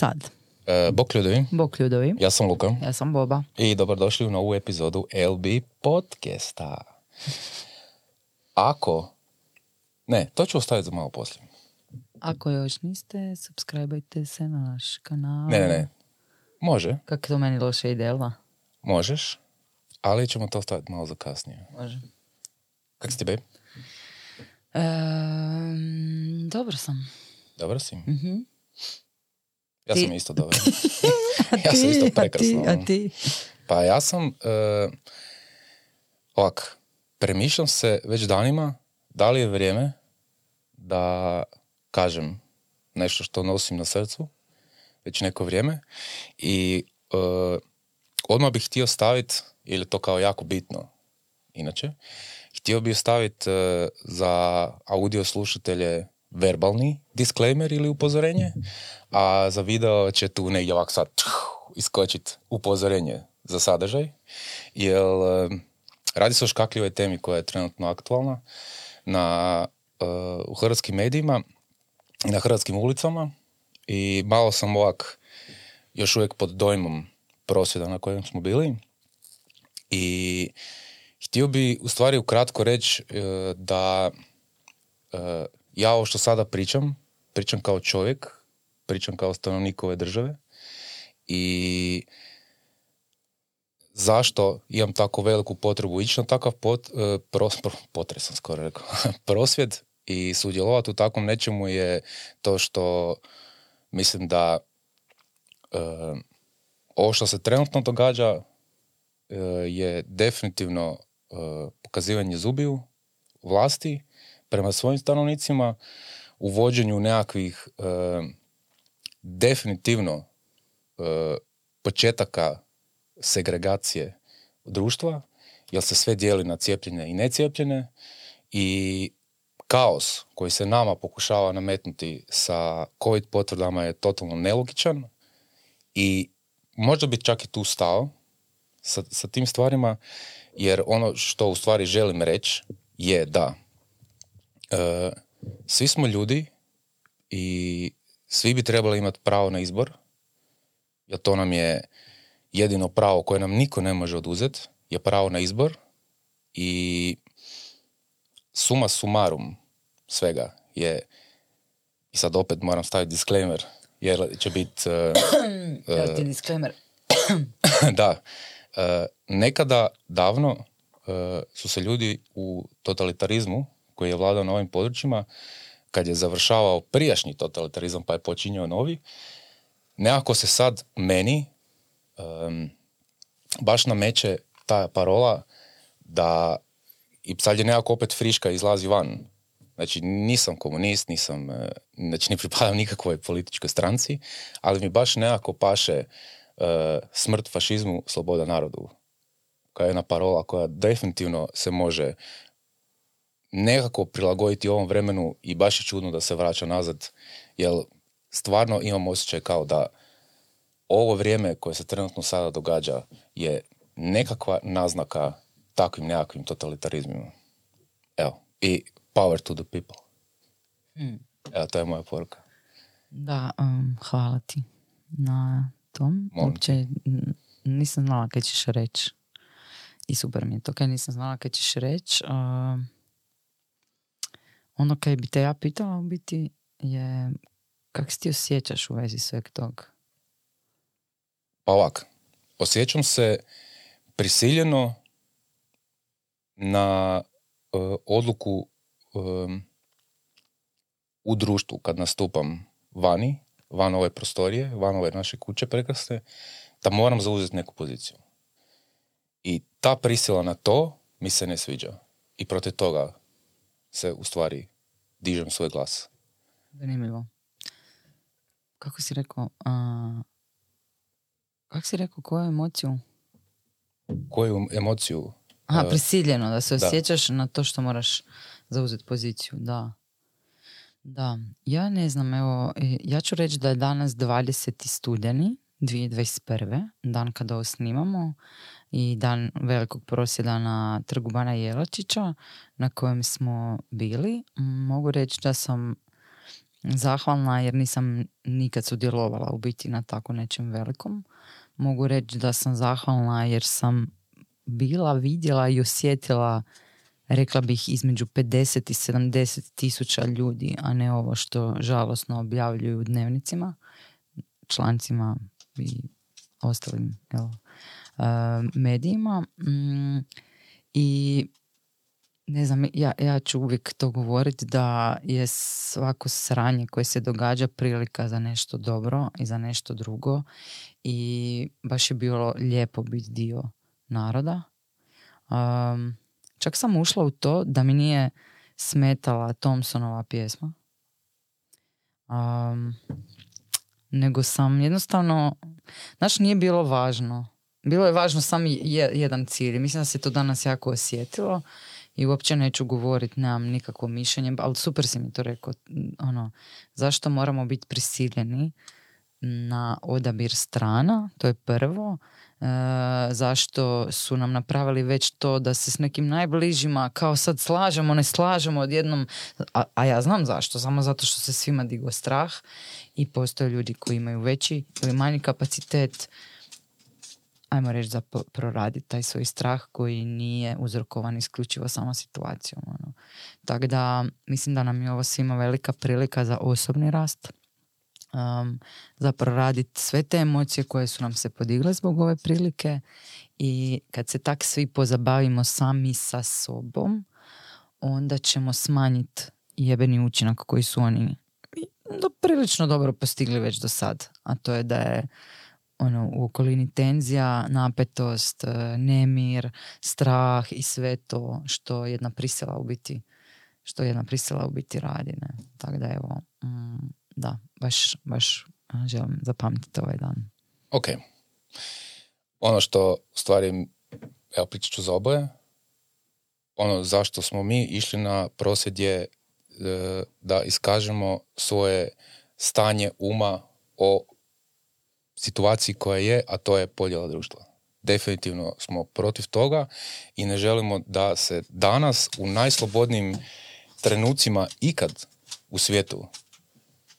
sad. E, bok ljudovi, Bok ljudovi. ja sam Luka Ja sam Boba. i dobrodošli u novu epizodu LB podcasta. Ako... Ne, to ću ostaviti za malo poslije. Ako još niste, subscribeajte se na naš kanal. Ne, ne, ne. Može, Kako to meni loše ide, jel da? možeš, ali ćemo to ostaviti malo za kasnije. Može. Kak si ti, babe? Ehm, dobro sam. Dobar si? Mhm. Ja sam isto dobar. ja sam isto prekrasno. A ti? A ti? Pa ja sam, uh, ovak, premišljam se već danima da li je vrijeme da kažem nešto što nosim na srcu već neko vrijeme i uh, odmah bih htio staviti, jer je to kao jako bitno inače, htio bih staviti uh, za audio slušatelje verbalni disclaimer ili upozorenje, a za video će tu negdje ovak sad iskočiti upozorenje za sadržaj, jer uh, radi se o škakljivoj temi koja je trenutno aktualna na, uh, u hrvatskim medijima i na hrvatskim ulicama i malo sam ovak još uvijek pod dojmom prosvjeda na kojem smo bili i htio bi u stvari ukratko reći e, da e, ja ovo što sada pričam, pričam kao čovjek, pričam kao stanovnik ove države i zašto imam tako veliku potrebu ići na takav pot, e, pros- pro- potres sam skoro rekao, prosvjed i sudjelovati u takvom nečemu je to što mislim da e, ovo što se trenutno događa e, je definitivno e, pokazivanje zubiju vlasti prema svojim stanovnicima, uvođenju nekakvih e, definitivno e, početaka segregacije društva, jer se sve dijeli na cijepljene i necijepljene i kaos koji se nama pokušava nametnuti sa COVID potvrdama je totalno nelogičan i možda bi čak i tu stao sa, sa tim stvarima, jer ono što u stvari želim reći je da svi smo ljudi i svi bi trebali imati pravo na izbor, jer to nam je jedino pravo koje nam niko ne može oduzeti, je pravo na izbor i suma sumarum svega je i sad opet moram staviti disclaimer jer će biti Evo ti disclaimer. da e, nekada davno e, su se ljudi u totalitarizmu koji je vladao na ovim područjima kad je završavao prijašnji totalitarizam pa je počinjao novi nekako se sad meni em, baš nameće ta parola da i sad je nekako opet friška izlazi van. Znači nisam komunist, nisam, e, znači ne pripadam nikakvoj političkoj stranci, ali mi baš nekako paše e, smrt fašizmu, sloboda narodu. Je jedna parola koja definitivno se može nekako prilagoditi ovom vremenu i baš je čudno da se vraća nazad, jer stvarno imam osjećaj kao da ovo vrijeme koje se trenutno sada događa je nekakva naznaka takvim nekakvim totalitarizmima. Evo, i power to the people. Evo, to je moja poruka. Da, um, hvala ti na tom. Molim. Uopće nisam znala kaj ćeš reći. I super mi je to kaj nisam znala kaj ćeš reći. Um, ono kaj bi te ja pitala u biti je kako se ti osjećaš u vezi sveg tog? Pa ovak, osjećam se prisiljeno na e, odluku em, u društvu kad nastupam vani, van ove prostorije, van ove naše kuće prekrasne, da moram zauzeti neku poziciju. I ta prisila na to mi se ne sviđa. I protiv toga se u stvari dižem svoj glas. Zanimljivo. Kako si rekao? A, kako si rekao koju emociju? Koju emociju Aha, prisiljeno, da se da. osjećaš na to što moraš zauzeti poziciju, da. Da, ja ne znam, evo, e, ja ću reći da je danas 20. studeni 2021. dan kada ovo snimamo i dan velikog prosjeda na trgu Bana Jelačića na kojem smo bili. Mogu reći da sam zahvalna jer nisam nikad sudjelovala u biti na tako nečem velikom. Mogu reći da sam zahvalna jer sam bila, vidjela i osjetila rekla bih između 50 i 70 tisuća ljudi, a ne ovo što žalosno objavljuju u dnevnicima, člancima i ostalim evo, medijima. Mm, I ne znam, ja, ja ću uvijek to govoriti da je svako sranje koje se događa prilika za nešto dobro i za nešto drugo i baš je bilo lijepo biti dio naroda. Um, čak sam ušla u to da mi nije smetala Thompsonova pjesma. Um, nego sam jednostavno, znači nije bilo važno. Bilo je važno samo jedan cilj. Mislim da se to danas jako osjetilo i uopće neću govoriti, nemam nikakvo mišljenje, ali super si mi to rekao. Ono, zašto moramo biti prisiljeni na odabir strana, to je prvo. E, zašto su nam napravili već to da se s nekim najbližima kao sad slažemo, ne slažemo odjednom, a, a ja znam zašto, samo zato što se svima digo strah i postoje ljudi koji imaju veći ili manji kapacitet ajmo reći za proraditi taj svoj strah koji nije uzrokovan isključivo samo situacijom. Ono. Tako da mislim da nam je ovo svima velika prilika za osobni rast, um, za proraditi sve te emocije koje su nam se podigle zbog ove prilike i kad se tak svi pozabavimo sami sa sobom, onda ćemo smanjiti jebeni učinak koji su oni prilično dobro postigli već do sad, a to je da je ono, u okolini tenzija, napetost, e, nemir, strah i sve to što jedna prisila u biti što jedna prisila u biti radi. Ne? Tako da evo, mm, da, baš, baš želim zapamtiti ovaj dan. Ok. Ono što stvari, evo pričat ću za oboje, ono zašto smo mi išli na prosvjed je e, da iskažemo svoje stanje uma o situaciji koja je, a to je podjela društva. Definitivno smo protiv toga i ne želimo da se danas u najslobodnijim trenucima ikad u svijetu,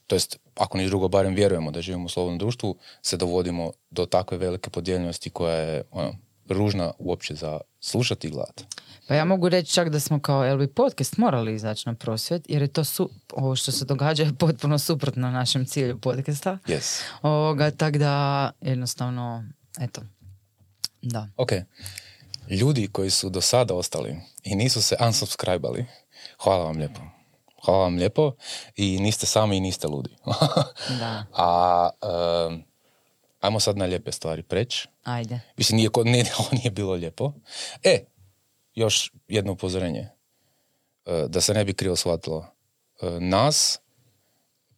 to jest ako ni drugo, barem vjerujemo da živimo u slobodnom društvu, se dovodimo do takve velike podijeljenosti koja je ono, ružna uopće za slušati i gledati. Pa ja mogu reći čak da smo kao LB podcast morali izaći na prosvjet, jer je to su, ovo što se događa je potpuno suprotno našem cilju podcasta. Yes. Ovoga, tak da jednostavno, eto, da. Ok. Ljudi koji su do sada ostali i nisu se unsubscribali, hvala vam lijepo. Hvala vam lijepo i niste sami i niste ludi. da. A ajmo sad na lijepe stvari preći. Ajde. Mislim, nije, nije, nije bilo lijepo. E, još jedno upozorenje. E, da se ne bi krivo shvatilo. E, nas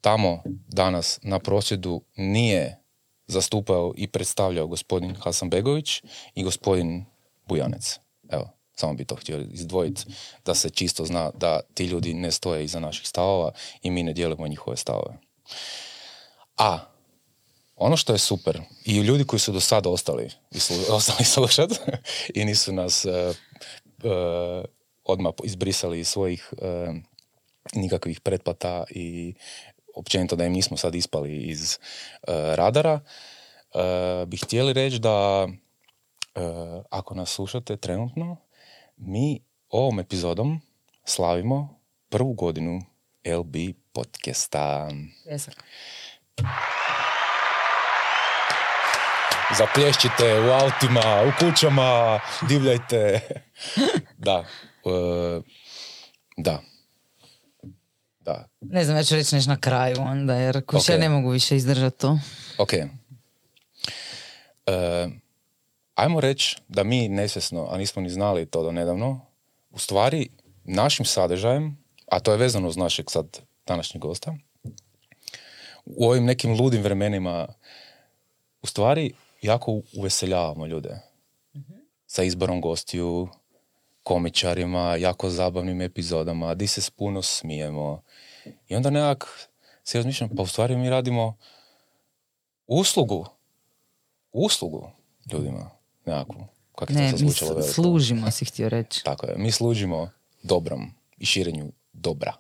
tamo danas na prosvjedu nije zastupao i predstavljao gospodin Hasanbegović i gospodin Bujanec. Evo, samo bi to htio izdvojiti da se čisto zna da ti ljudi ne stoje iza naših stavova i mi ne dijelimo njihove stavove. A ono što je super i ljudi koji su do sada ostali, ostali slušati i nisu nas uh, uh, odmah izbrisali iz svojih uh, nikakvih pretplata i općenito da im nismo sad ispali iz radara, bi htjeli reći da ako nas slušate trenutno, mi ovom epizodom slavimo prvu godinu LB podcasta. Jesak zaplješćite u autima, u kućama, divljajte. da. E, da. Da. Ne znam, ja ću reći nešto na kraju onda, jer kuće ne mogu više izdržati to. Ok. E, ajmo reći da mi nesvjesno, a nismo ni znali to do nedavno, u stvari našim sadržajem, a to je vezano uz našeg sad današnjeg gosta, u ovim nekim ludim vremenima, u stvari jako uveseljavamo ljude. Sa izborom gostiju, komičarima, jako zabavnim epizodama, di se puno smijemo. I onda nekak se razmišljam, pa u stvari mi radimo uslugu. Uslugu ljudima. Nekakvu. Kako ne, mi služimo, si htio reći. Tako je, mi služimo dobrom i širenju dobra.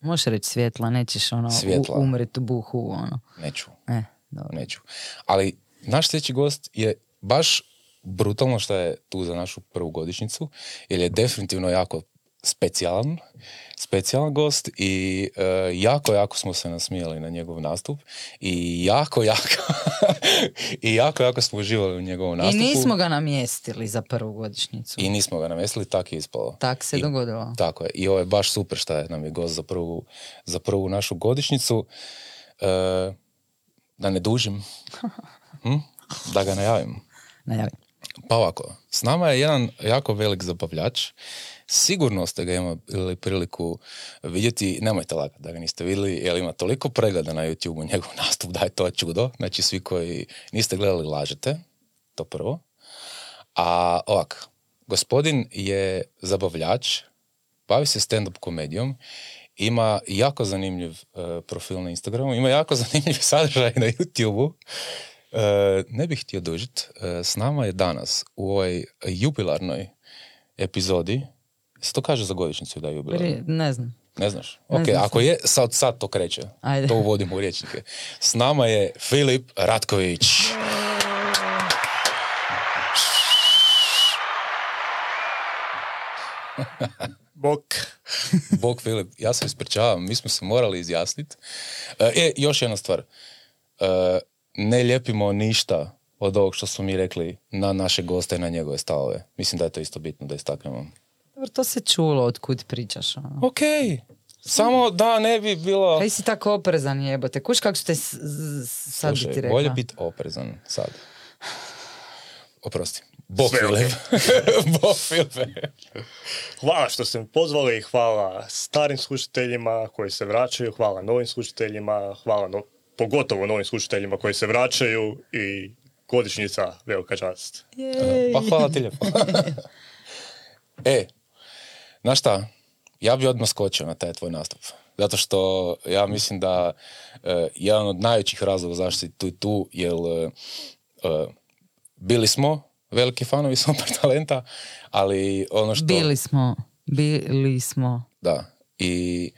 Možeš reći svjetla, nećeš ono Svjetla. u, umret u buhu, ono. Neću. E, dobro. Neću. Ali naš sljedeći gost je baš brutalno što je tu za našu prvu godišnjicu, jer je definitivno jako specijalan, specijalan gost i e, jako, jako smo se nasmijali na njegov nastup i jako, jako i jako, jako smo uživali u njegovom I nastupu. nismo ga namjestili za prvu godišnjicu. I nismo ga namestili, tak je ispalo. Tak se I- dogodilo. Tako je. I ovo je baš super što je nam je gost za prvu, za prvu našu godišnjicu. E, da ne dužim. Hm? Da ga najavim. Najavi. Pa ovako, s nama je jedan jako velik zabavljač. Sigurno ste ga imali priliku vidjeti, nemojte lagati da ga niste vidjeli, jer ima toliko pregleda na YouTube njegov nastup da je to čudo. Znači svi koji niste gledali lažete, to prvo. A ovak, gospodin je zabavljač, bavi se stand-up komedijom, ima jako zanimljiv eh, profil na Instagramu, ima jako zanimljiv sadržaj na YouTubeu. E, ne bih htio dužit. E, s nama je danas u ovoj jubilarnoj epizodi. Se to kaže za godišnjicu da je jubilarna? Pri- Ne znam. Ne znaš? Ne Ok, znam ako je, sad, sad to kreće. Ajde. To uvodimo u rječnike. S nama je Filip Ratković. Bok. Bog Filip, ja se ispričavam, mi smo se morali izjasniti. E, još jedna stvar. E, ne lijepimo ništa od ovog što smo mi rekli na naše goste i na njegove stavove. Mislim da je to isto bitno da istaknemo. Dobro, to se čulo od kud pričaš. Ono. Ok, samo da ne bi bilo... Kaj si tako oprezan jebote? Kuš kako ste s- s- sad bi ti Slušaj, rekla? bolje biti oprezan sad. Oprosti. Bog Sve Filip. Bog Filipe. Hvala što ste me pozvali, hvala starim slušateljima koji se vraćaju, hvala novim slušateljima, hvala no- pogotovo novim slušateljima koji se vraćaju i godišnjica velika čast. Pa hvala ti lijepo. e, znaš šta, ja bi odmah skočio na taj tvoj nastup. Zato što ja mislim da e, jedan od najvećih razloga zašto si tu i tu, jer e, e, bili smo veliki fanovi super talenta, ali ono što... Bili smo, bili smo. Da. I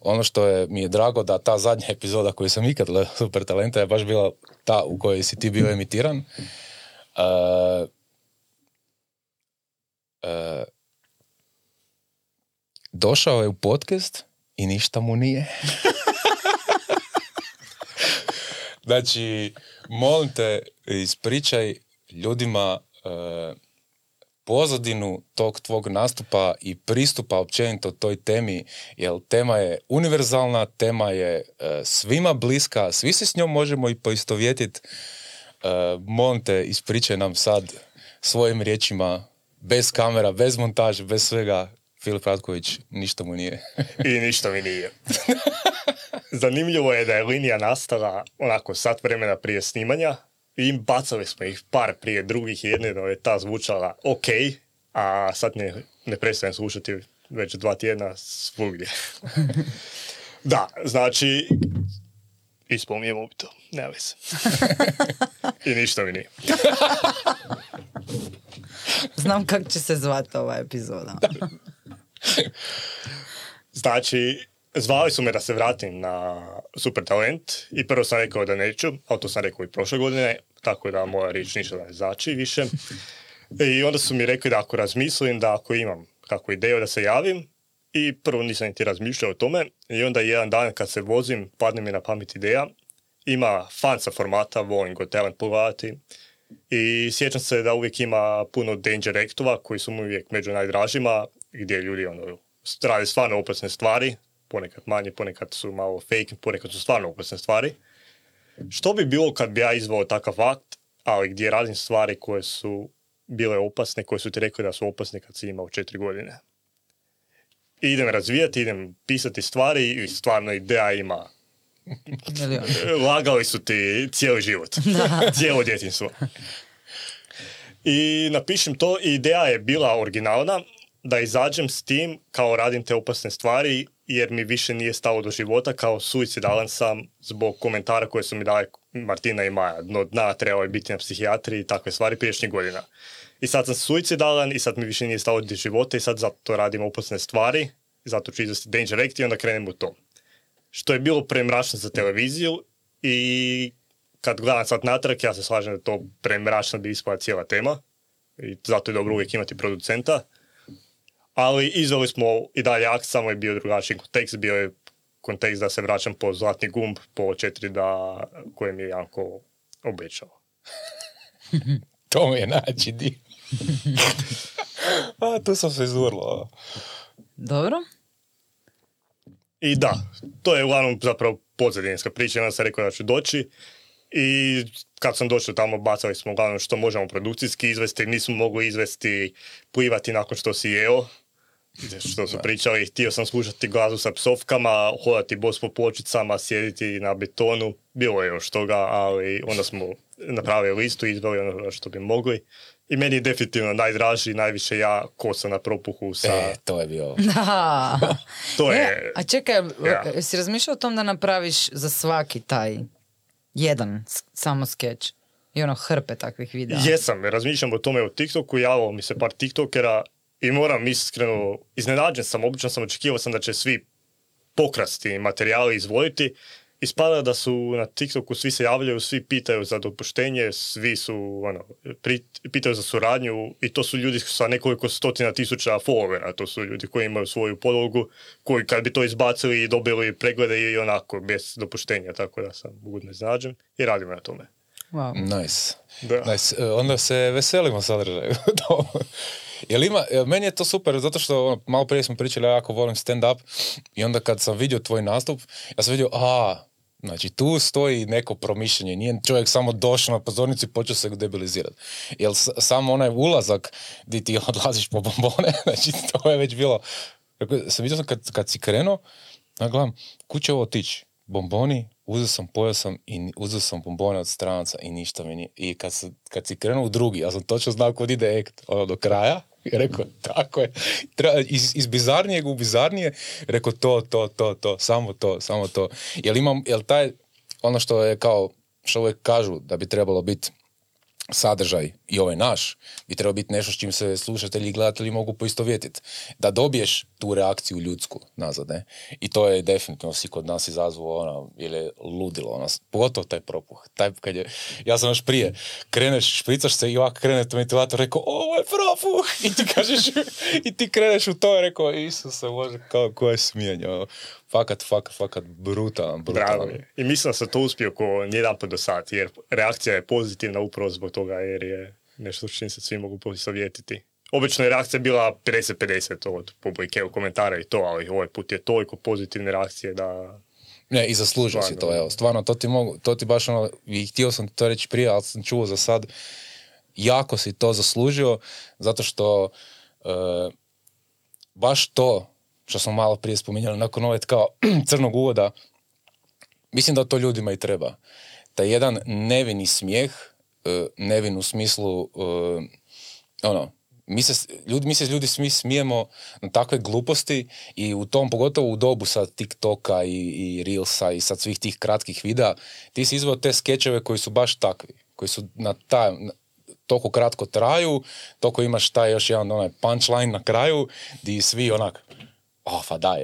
ono što je, mi je drago da ta zadnja epizoda koju sam ikad gledao Super Talenta je baš bila ta u kojoj si ti bio emitiran. Uh, uh, došao je u podcast i ništa mu nije. znači, molim te, ispričaj ljudima uh, pozadinu tog tvog nastupa i pristupa općenito toj temi, jer tema je univerzalna, tema je e, svima bliska, svi se s njom možemo i poistovjetiti. E, molim te, ispričaj nam sad svojim riječima, bez kamera, bez montaže, bez svega, Filip Ratković, ništa mu nije. I ništa mi nije. Zanimljivo je da je linija nastala onako sat vremena prije snimanja i bacali smo ih par prije drugih jedino je ta zvučala ok, a sad ne, ne prestajem slušati već dva tjedna svugdje. da, znači je mobitel, nema veze. I ništa mi nije. Znam kako će se zvati ova epizoda. Znači, zvali su me da se vratim na Super Talent i prvo sam rekao da neću, ali to sam rekao i prošle godine, tako da moja riječ ništa ne znači više. I onda su mi rekli da ako razmislim, da ako imam kakvu ideju da se javim, i prvo nisam niti razmišljao o tome, i onda jedan dan kad se vozim, padne mi na pamet ideja, ima fan sa formata, volim Got Talent pogledati, i sjećam se da uvijek ima puno danger actova koji su mu uvijek među najdražima, gdje ljudi ono, rade stvarno opasne stvari, ponekad manje, ponekad su malo fake, ponekad su stvarno opasne stvari. Što bi bilo kad bi ja izvao takav akt, ali gdje radim stvari koje su bile opasne, koje su ti rekli da su opasne kad si imao četiri godine. I idem razvijati, idem pisati stvari i stvarno ideja ima. Lagali su ti cijeli život. Cijelo djetinstvo. I napišem to i ideja je bila originalna da izađem s tim kao radim te opasne stvari jer mi više nije stalo do života kao suicidalan sam zbog komentara koje su mi dali Martina i Maja. No dna trebao je biti na psihijatriji i takve stvari priješnjih godina. I sad sam suicidalan i sad mi više nije stalo do života i sad zato radim opasne stvari. Zato ću izvesti Danger Act i onda krenem u to. što je bilo premračno za televiziju i kad gledam sad natrag, ja se slažem da to premračno bi ispala cijela tema i zato je dobro uvijek imati producenta. Ali izveli smo i dalje akt, samo je bio drugačiji kontekst, bio je kontekst da se vraćam po zlatni gumb, po četiri da koje mi je Janko obećao. To mi je dio. A, tu sam se izurlo. Dobro? I da, to je uglavnom zapravo pozadinska priča, onda sam rekao da ću doći i kad sam došao tamo bacali smo uglavnom što možemo produkcijski izvesti, nismo mogli izvesti plivati nakon što si jeo, što su pričali, htio sam slušati glazu sa psovkama, hodati bos po pločicama, sjediti na betonu, bilo je još toga, ali onda smo napravili listu i izveli ono što bi mogli. I meni je definitivno najdraži, najviše ja kosa na propuhu sa... E, to je bio... Da. To E, je... a čekaj, Ja. jesi razmišljao o tom da napraviš za svaki taj jedan samo skeč? I ono hrpe takvih videa. Jesam, razmišljam o tome u TikToku, javilo mi se par TikTokera i moram iskreno, iznenađen sam, obično sam očekivao sam da će svi pokrasti materijali izvojiti. Ispada da su na TikToku svi se javljaju, svi pitaju za dopuštenje, svi su, ono, pri- pitaju za suradnju i to su ljudi sa nekoliko stotina tisuća followera, to su ljudi koji imaju svoju podlogu, koji kad bi to izbacili i dobili preglede i onako, bez dopuštenja, tako da sam budno iznenađen i radimo na tome. Wow. Nice. Da. nice. E, Onda se veselimo sadržaju. To. Jel ima, e, meni je to super, zato što ono, malo prije smo pričali, ja jako volim stand-up i onda kad sam vidio tvoj nastup, ja sam vidio, a, znači tu stoji neko promišljanje, nije čovjek samo došao na pozornicu i počeo se debilizirati. Jel s- samo onaj ulazak gdje ti odlaziš po bombone, znači to je već bilo, sam vidio sam kad, kad si krenuo, ja gledam, kud će ovo otići? Bomboni, uzeo sam, pojeo sam i uzeo sam bombone od stranaca i ništa mi nije. I kad, sam- kad si krenuo drugi, ja sam točno znao kud ide ekt, ono do kraja, i rekao, tako je. Treba, iz, iz bizarnijeg u bizarnije, rekao to, to, to, to, samo to, samo to. Jel imam, jel taj, ono što je kao, što uvijek kažu da bi trebalo biti sadržaj i ovaj naš bi trebao biti nešto s čim se slušatelji i gledatelji mogu poistovjetiti. Da dobiješ tu reakciju ljudsku nazad, ne? I to je definitivno si kod nas izazvao ono, ili ludilo, ono, pogotovo taj propuh. Taj, kad je, ja sam još prije, kreneš, špricaš se i ovako krene to ventilator, rekao, ovo je propuh! I ti kažeš, i ti kreneš u to, rekao, Isuse, može, kao, koje smijanje, ono. Fakat, fakat, fakat, brutalan, brutalan. je. I mislim da sam to uspio ko nijedan do sad, jer reakcija je pozitivna upravo zbog toga, jer je nešto s čim se svi mogu posavjetiti. Obično je reakcija bila 50-50 od publike u komentara i to, ali ovaj put je toliko pozitivne reakcije da... Ne, i zaslužio si to, evo, stvarno, to ti mogu, to ti baš ono, i htio sam to reći prije, ali sam čuo za sad, jako si to zaslužio, zato što e, baš to, što smo malo prije spominjali, nakon ove kao crnog uvoda, mislim da to ljudima i treba. Taj jedan nevini smijeh, nevin u smislu, e, ono, mi se, ljudi, mi se ljudi smi smijemo na takve gluposti i u tom, pogotovo u dobu sad TikToka i, i Reelsa i sad svih tih kratkih videa, ti si izveo te skečeve koji su baš takvi, koji su na taj, na- toliko kratko traju, toliko imaš taj još jedan onaj punchline na kraju, di svi onak, oh, pa daj,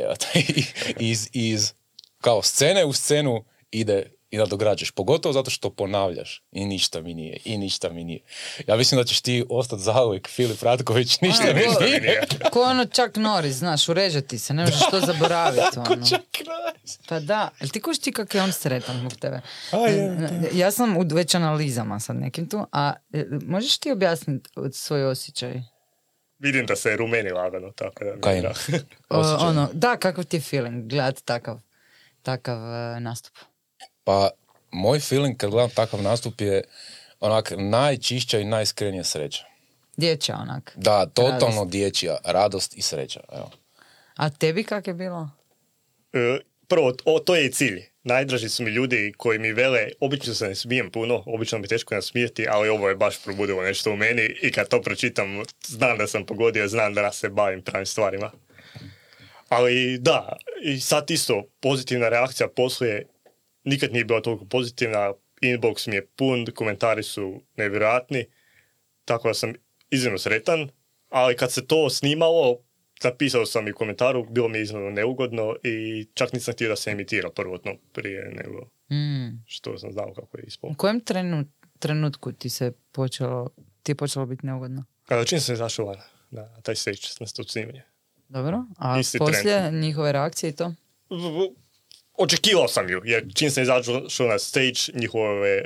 iz, iz kao scene u scenu ide i nadograđuješ, pogotovo zato što ponavljaš i ništa mi nije, i ništa mi nije. Ja mislim da ćeš ti ostati zauvijek Filip Ratković, ništa Ono, mi ko- nije. Ko ono čak Norris, znaš, urežeti se, ne možeš to zaboraviti. Ko ono. čak Norris. Pa da, jel ti kuš ti kak je on sretan zbog tebe? A, je, Ja sam u već analizama sad nekim tu, a e, možeš ti objasniti svoj osjećaj? Vidim da se rumeni lagano, tako da... je. O, Osjećaj. ono, da, kakav ti je feeling gledati takav, takav e, nastup? Pa, moj feeling kad gledam takav nastup je onak najčišća i najiskrenija sreća. Dječja onak. Da, totalno Radost. dječja, radost i sreća. Evo. A tebi kak je bilo? E, Prvo, o, to je i cilj. Najdraži su mi ljudi koji mi vele, obično se ne smijem puno, obično mi teško nasmijeti, ali ovo je baš probudilo nešto u meni i kad to pročitam, znam da sam pogodio, znam da se bavim pravim stvarima. Ali da, i sad isto pozitivna reakcija poslije nikad nije bila toliko pozitivna, inbox mi je pun, komentari su nevjerojatni, tako da sam iznimno sretan, ali kad se to snimalo, napisao sam i komentaru, bilo mi je iznimno neugodno i čak nisam htio da se emitira prvotno prije nego Mm. što sam znao kako je ispalo. U kojem trenu, trenutku ti se počelo, ti je počelo biti neugodno? Kada čim sam izašao van na taj stage, na to snimanje. Dobro, a Isti poslije njihove reakcije i to? Očekivao sam ju, jer čim sam izašao na stage, njihove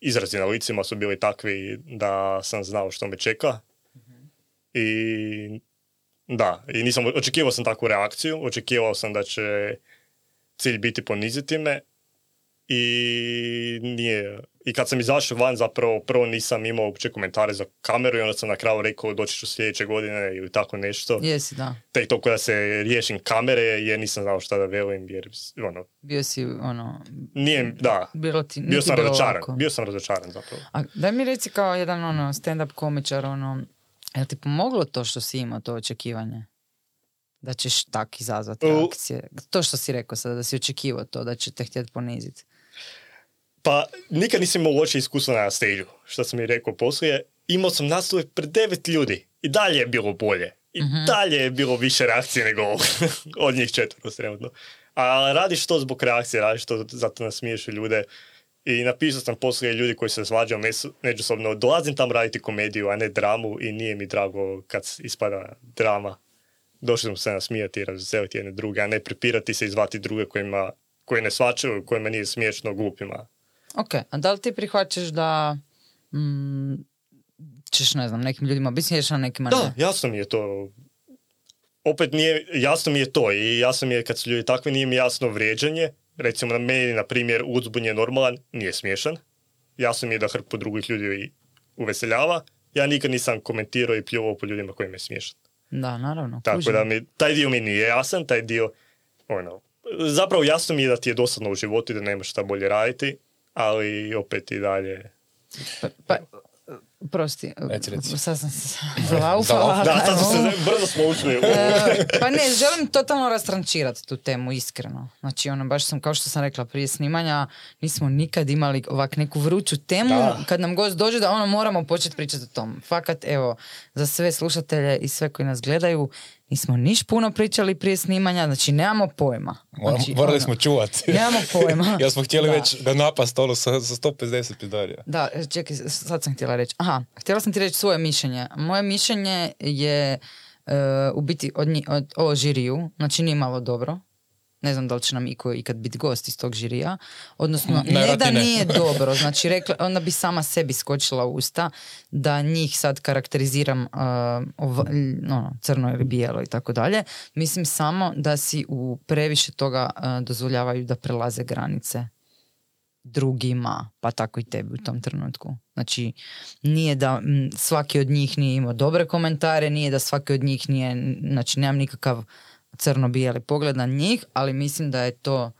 izrazi na licima su bili takvi da sam znao što me čeka. I da, i nisam, očekivao sam takvu reakciju, očekivao sam da će cilj biti poniziti me i nije. I kad sam izašao van, zapravo prvo nisam imao uopće komentare za kameru i onda sam na kraju rekao doći ću sljedeće godine ili tako nešto. Jesi, da. Tek to kada se riješim kamere jer nisam znao šta da velim jer ono, Bio si, ono, nije, da, bilo ti, bio sam razočaran, bio sam razočaran zapravo. A daj mi reci kao jedan ono stand-up komičar, ono, je ti pomoglo to što si imao to očekivanje? Da ćeš tak izazvati reakcije. To što si rekao sada, da si očekivao to, da će te htjeti poniziti. Pa nikad nisam imao loše iskustva na stage što sam i rekao poslije. Imao sam nastupe pred devet ljudi i dalje je bilo bolje. I dalje je bilo više reakcije nego od njih četvro trenutno. A radiš to zbog reakcije, radiš to zato nasmiješ ljude. I napisao sam poslije ljudi koji se svađaju međusobno, dolazim tam raditi komediju, a ne dramu i nije mi drago kad ispada drama. Došli smo se nasmijati i razveseliti jedne druge, a ne prepirati se i zvati druge kojima, koji ne svačaju, kojima nije smiješno, glupima. Ok, a da li ti prihvaćaš da mm, ćeš, ne znam, nekim ljudima biti smiješan, a nekima Da, ne? jasno mi je to. Opet nije, jasno mi je to i jasno mi je kad su ljudi takvi, nije mi jasno vrijeđanje. Recimo na meni, na primjer, uzbun je normalan, nije smiješan. Jasno mi je da hrpu drugih ljudi uveseljava. Ja nikad nisam komentirao i pljuvao po ljudima koji me smiješan. Da, naravno. Tako kužim. da mi, taj dio mi nije jasan, taj dio, ono, zapravo jasno mi je da ti je dosadno u životu i da nemaš šta bolje raditi, ali opet i dalje. Pa, pa, prosti, Reci, reci. sad sam se zalaufala. Da, sad se, brzo smo ušli. E, pa ne, želim totalno rastrančirati tu temu, iskreno. Znači, ono, baš sam, kao što sam rekla prije snimanja, nismo nikad imali ovak neku vruću temu, Da. kad nam gost dođe da ono moramo početi pričati o tom. Fakat, evo, za sve slušatelje i sve koji nas gledaju, nismo niš puno pričali prije snimanja, znači nemamo pojma. Znači, Morali ono, smo čuvati. Nemamo pojma. ja smo htjeli Da. već ga napast ono sa, sa 150 pidarija. Da, čekaj, sad sam htjela reći. Aha, htjela sam ti reći svoje mišljenje. Moje mišljenje je e, u biti od, nji- od, o žiriju, znači nije malo dobro. Ne znam da li će nam iko ikad biti gost iz tog žirija. Odnosno, ne da ne. nije dobro. Znači, rekla, onda bi sama sebi skočila u usta da njih sad karakteriziram uh, ov- ono, crno ili bijelo i tako dalje. Mislim samo da si u previše toga uh, dozvoljavaju da prelaze granice drugima, pa tako i tebi u tom trenutku. Znači, nije da m, svaki od njih nije imao dobre komentare, nije da svaki od njih nije, znači nemam nikakav crno-bijeli pogled na njih, ali mislim da je to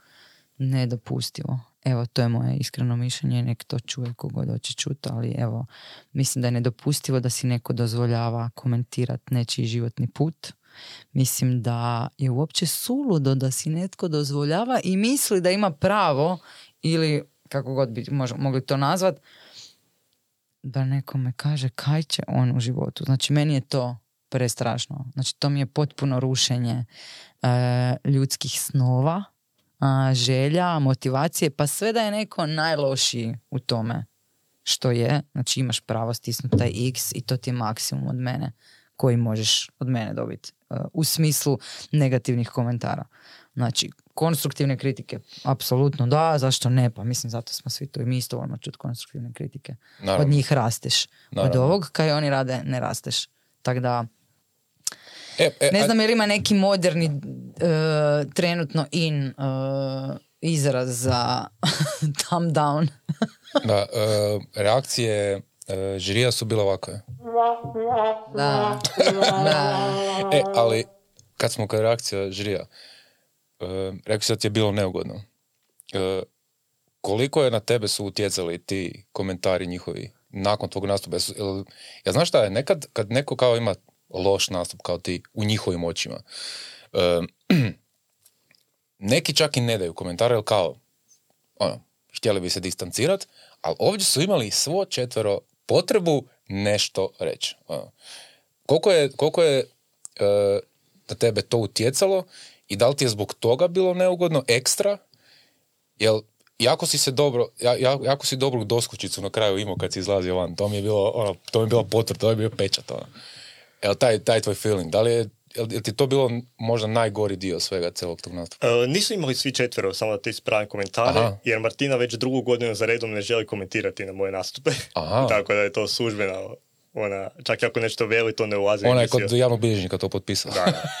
nedopustivo. Evo, to je moje iskreno mišljenje, nek to čuje kogod hoće čuti, ali evo, mislim da je nedopustivo da si neko dozvoljava komentirati nečiji životni put. Mislim da je uopće suludo da si netko dozvoljava i misli da ima pravo ili kako god bi mož- mogli to nazvat, da nekome kaže kaj će on u životu. Znači, meni je to prestrašno. Znači, to mi je potpuno rušenje e, ljudskih snova, a, želja, motivacije, pa sve da je neko najlošiji u tome što je, znači imaš pravo stisnuti taj x i to ti je maksimum od mene koji možeš od mene dobiti e, u smislu negativnih komentara. Znači, konstruktivne kritike, apsolutno da, zašto ne, pa mislim zato smo svi to i mi isto volimo čuti konstruktivne kritike. Naravno. Od njih rasteš. Od Naravno. ovog kaj oni rade ne rasteš. Tako da, E, e, ne znam je li ima neki moderni e, trenutno in e, izraz za thumb down. Da, e, reakcije žirija su bile ovakve. da. da. E, ali kad smo kod reakcija žirija, rekao si da ti je bilo neugodno. Koliko je na tebe su utjecali ti komentari njihovi nakon tvog nastupa? Ja znaš šta je, nekad kad neko kao ima loš nastup kao ti u njihovim očima, e, neki čak i ne daju komentare, jer kao, ono, htjeli bi se distancirati, ali ovdje su imali svo četvero potrebu nešto reći. Ono. Koliko je, koliko je e, da tebe to utjecalo i da li ti je zbog toga bilo neugodno ekstra? Jel jako si se dobro, ja, ja- jako si dobru doskučicu na kraju imao kad si izlazio van. To mi je bilo, ono, to mi je bila potvrda, to je bio pečat, ono. Jel taj, taj tvoj feeling, da li je, jel ti to bilo možda najgori dio svega celog tog nastupa? E, nisu imali svi četvero, samo da ti ispravim komentare, Aha. jer Martina već drugu godinu za redom ne želi komentirati na moje nastupe. Aha. Tako da je to službena, ona, čak i ako nešto veli, to ne ulazi. Ona je kod javnog bilježnika to potpisala. Da, da.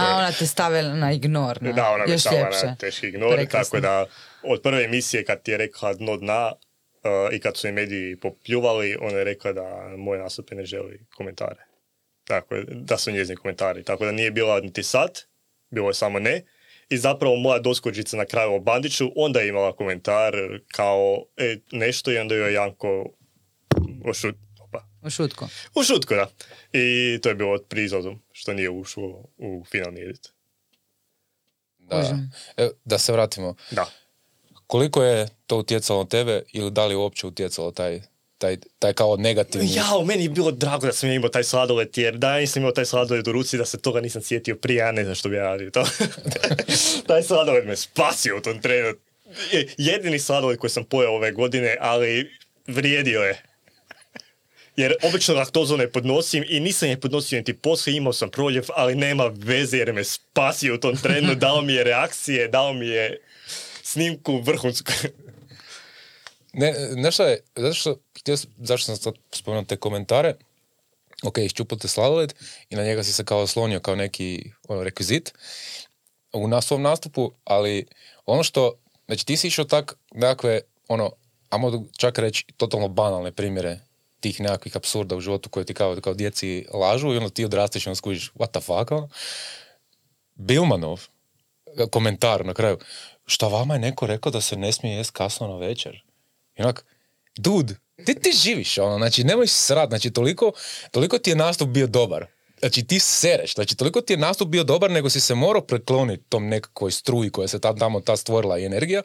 A ona te stavila na ignor. Na, Da, ona me ljepše. na teški ignor, Prekrasno. tako da od prve emisije kad ti je rekla dno dna uh, i kad su je mediji popljuvali, ona je rekla da moje nastupe ne želi komentare. Tako je, da su njezini komentari. Tako da nije bila niti sad, bilo je samo ne. I zapravo moja doskočica na kraju o Bandiću, onda je imala komentar kao e, nešto i onda joj je Janko ošut, opa, U šutku. u šutku, da. I to je bilo pri izlazu, što nije ušlo u finalni edit. Da. E, da se vratimo. Da. Koliko je to utjecalo na tebe ili da li uopće utjecalo taj, taj, taj kao negativni... Ja, u meni je bilo drago da sam ja imao taj sladoled, jer da ja nisam imao taj sladoled u ruci, da se toga nisam sjetio prije, ja ne znam što bi ja radio to. taj sladoled me spasio u tom trenu. Je- Jedini sladoled koji sam pojeo ove godine, ali vrijedio je. Jer obično laktozu ne podnosim i nisam je podnosio niti poslije, imao sam proljev, ali nema veze jer me spasio u tom trenu, dao mi je reakcije, dao mi je snimku vrhunsku. Ne, nešto je, zato što, htio zašto sam sad spomenuo te komentare, ok, iščupao te sladoled i na njega si se kao oslonio kao neki ono, rekvizit u na svom nastupu, ali ono što, znači ti si išao tak nekakve, ono, ajmo čak reći totalno banalne primjere tih nekakvih apsurda u životu koje ti kao, kao djeci lažu i onda ti odrasteš i onda skužiš what the fuck, ono. Bilmanov, komentar na kraju, šta vama je neko rekao da se ne smije jest kasno na večer? I onak, dude, ti ti živiš, ono, znači nemoj srat, znači toliko, toliko ti je nastup bio dobar. Znači ti sereš, znači toliko ti je nastup bio dobar nego si se morao prekloniti tom nekakvoj struji koja se tam, tamo ta stvorila i energija,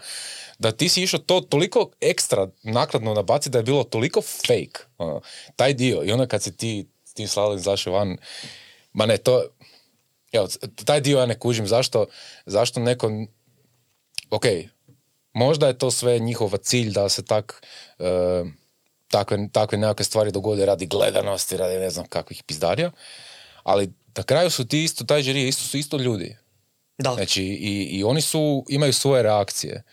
da ti si išao to toliko ekstra nakladno nabaciti da je bilo toliko fake, ono, taj dio. I onda kad si ti tim slalom izašao van, ma ne, to, evo, taj dio ja ne kužim, zašto, zašto neko, ok, možda je to sve njihov cilj da se tak, e, takve, takve nekakve stvari dogode radi gledanosti, radi ne znam kakvih pizdarija, ali na kraju su ti isto, taj žiri, isto su isto ljudi. Da. Znači, i, i oni su, imaju svoje reakcije.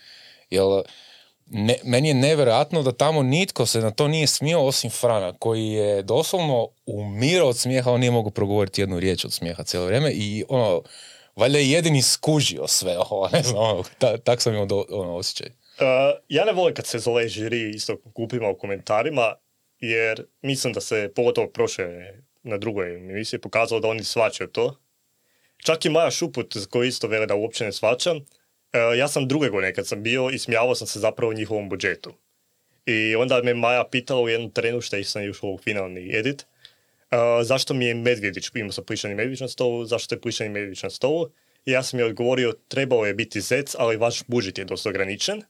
Jel, ne, meni je nevjerojatno da tamo nitko se na to nije smio osim Frana, koji je doslovno umirao od smijeha, on nije mogao progovoriti jednu riječ od smijeha cijelo vrijeme i ono, valjda je jedini skužio sve ovo, ne znam, ono, ta, tak sam imao do, ono, osjećaj. Uh, ja ne volim kad se zove žiri isto kupima u komentarima, jer mislim da se, pogotovo prošle na drugoj emisiji, pokazalo da oni svačaju to. Čak i Maja Šuput, za koju isto vele da uopće ne svačam, uh, ja sam druge godine kad sam bio i smijavao sam se zapravo u njihovom budžetu. I onda me Maja pitala u jednom trenu što sam ušao u finalni edit, uh, zašto mi je Medvjedić, imao sam plišani Medvjedić na stolu, zašto je plišani Medvjedić na stolu? I ja sam joj odgovorio, trebao je biti zec, ali vaš budžet je dosta ograničen.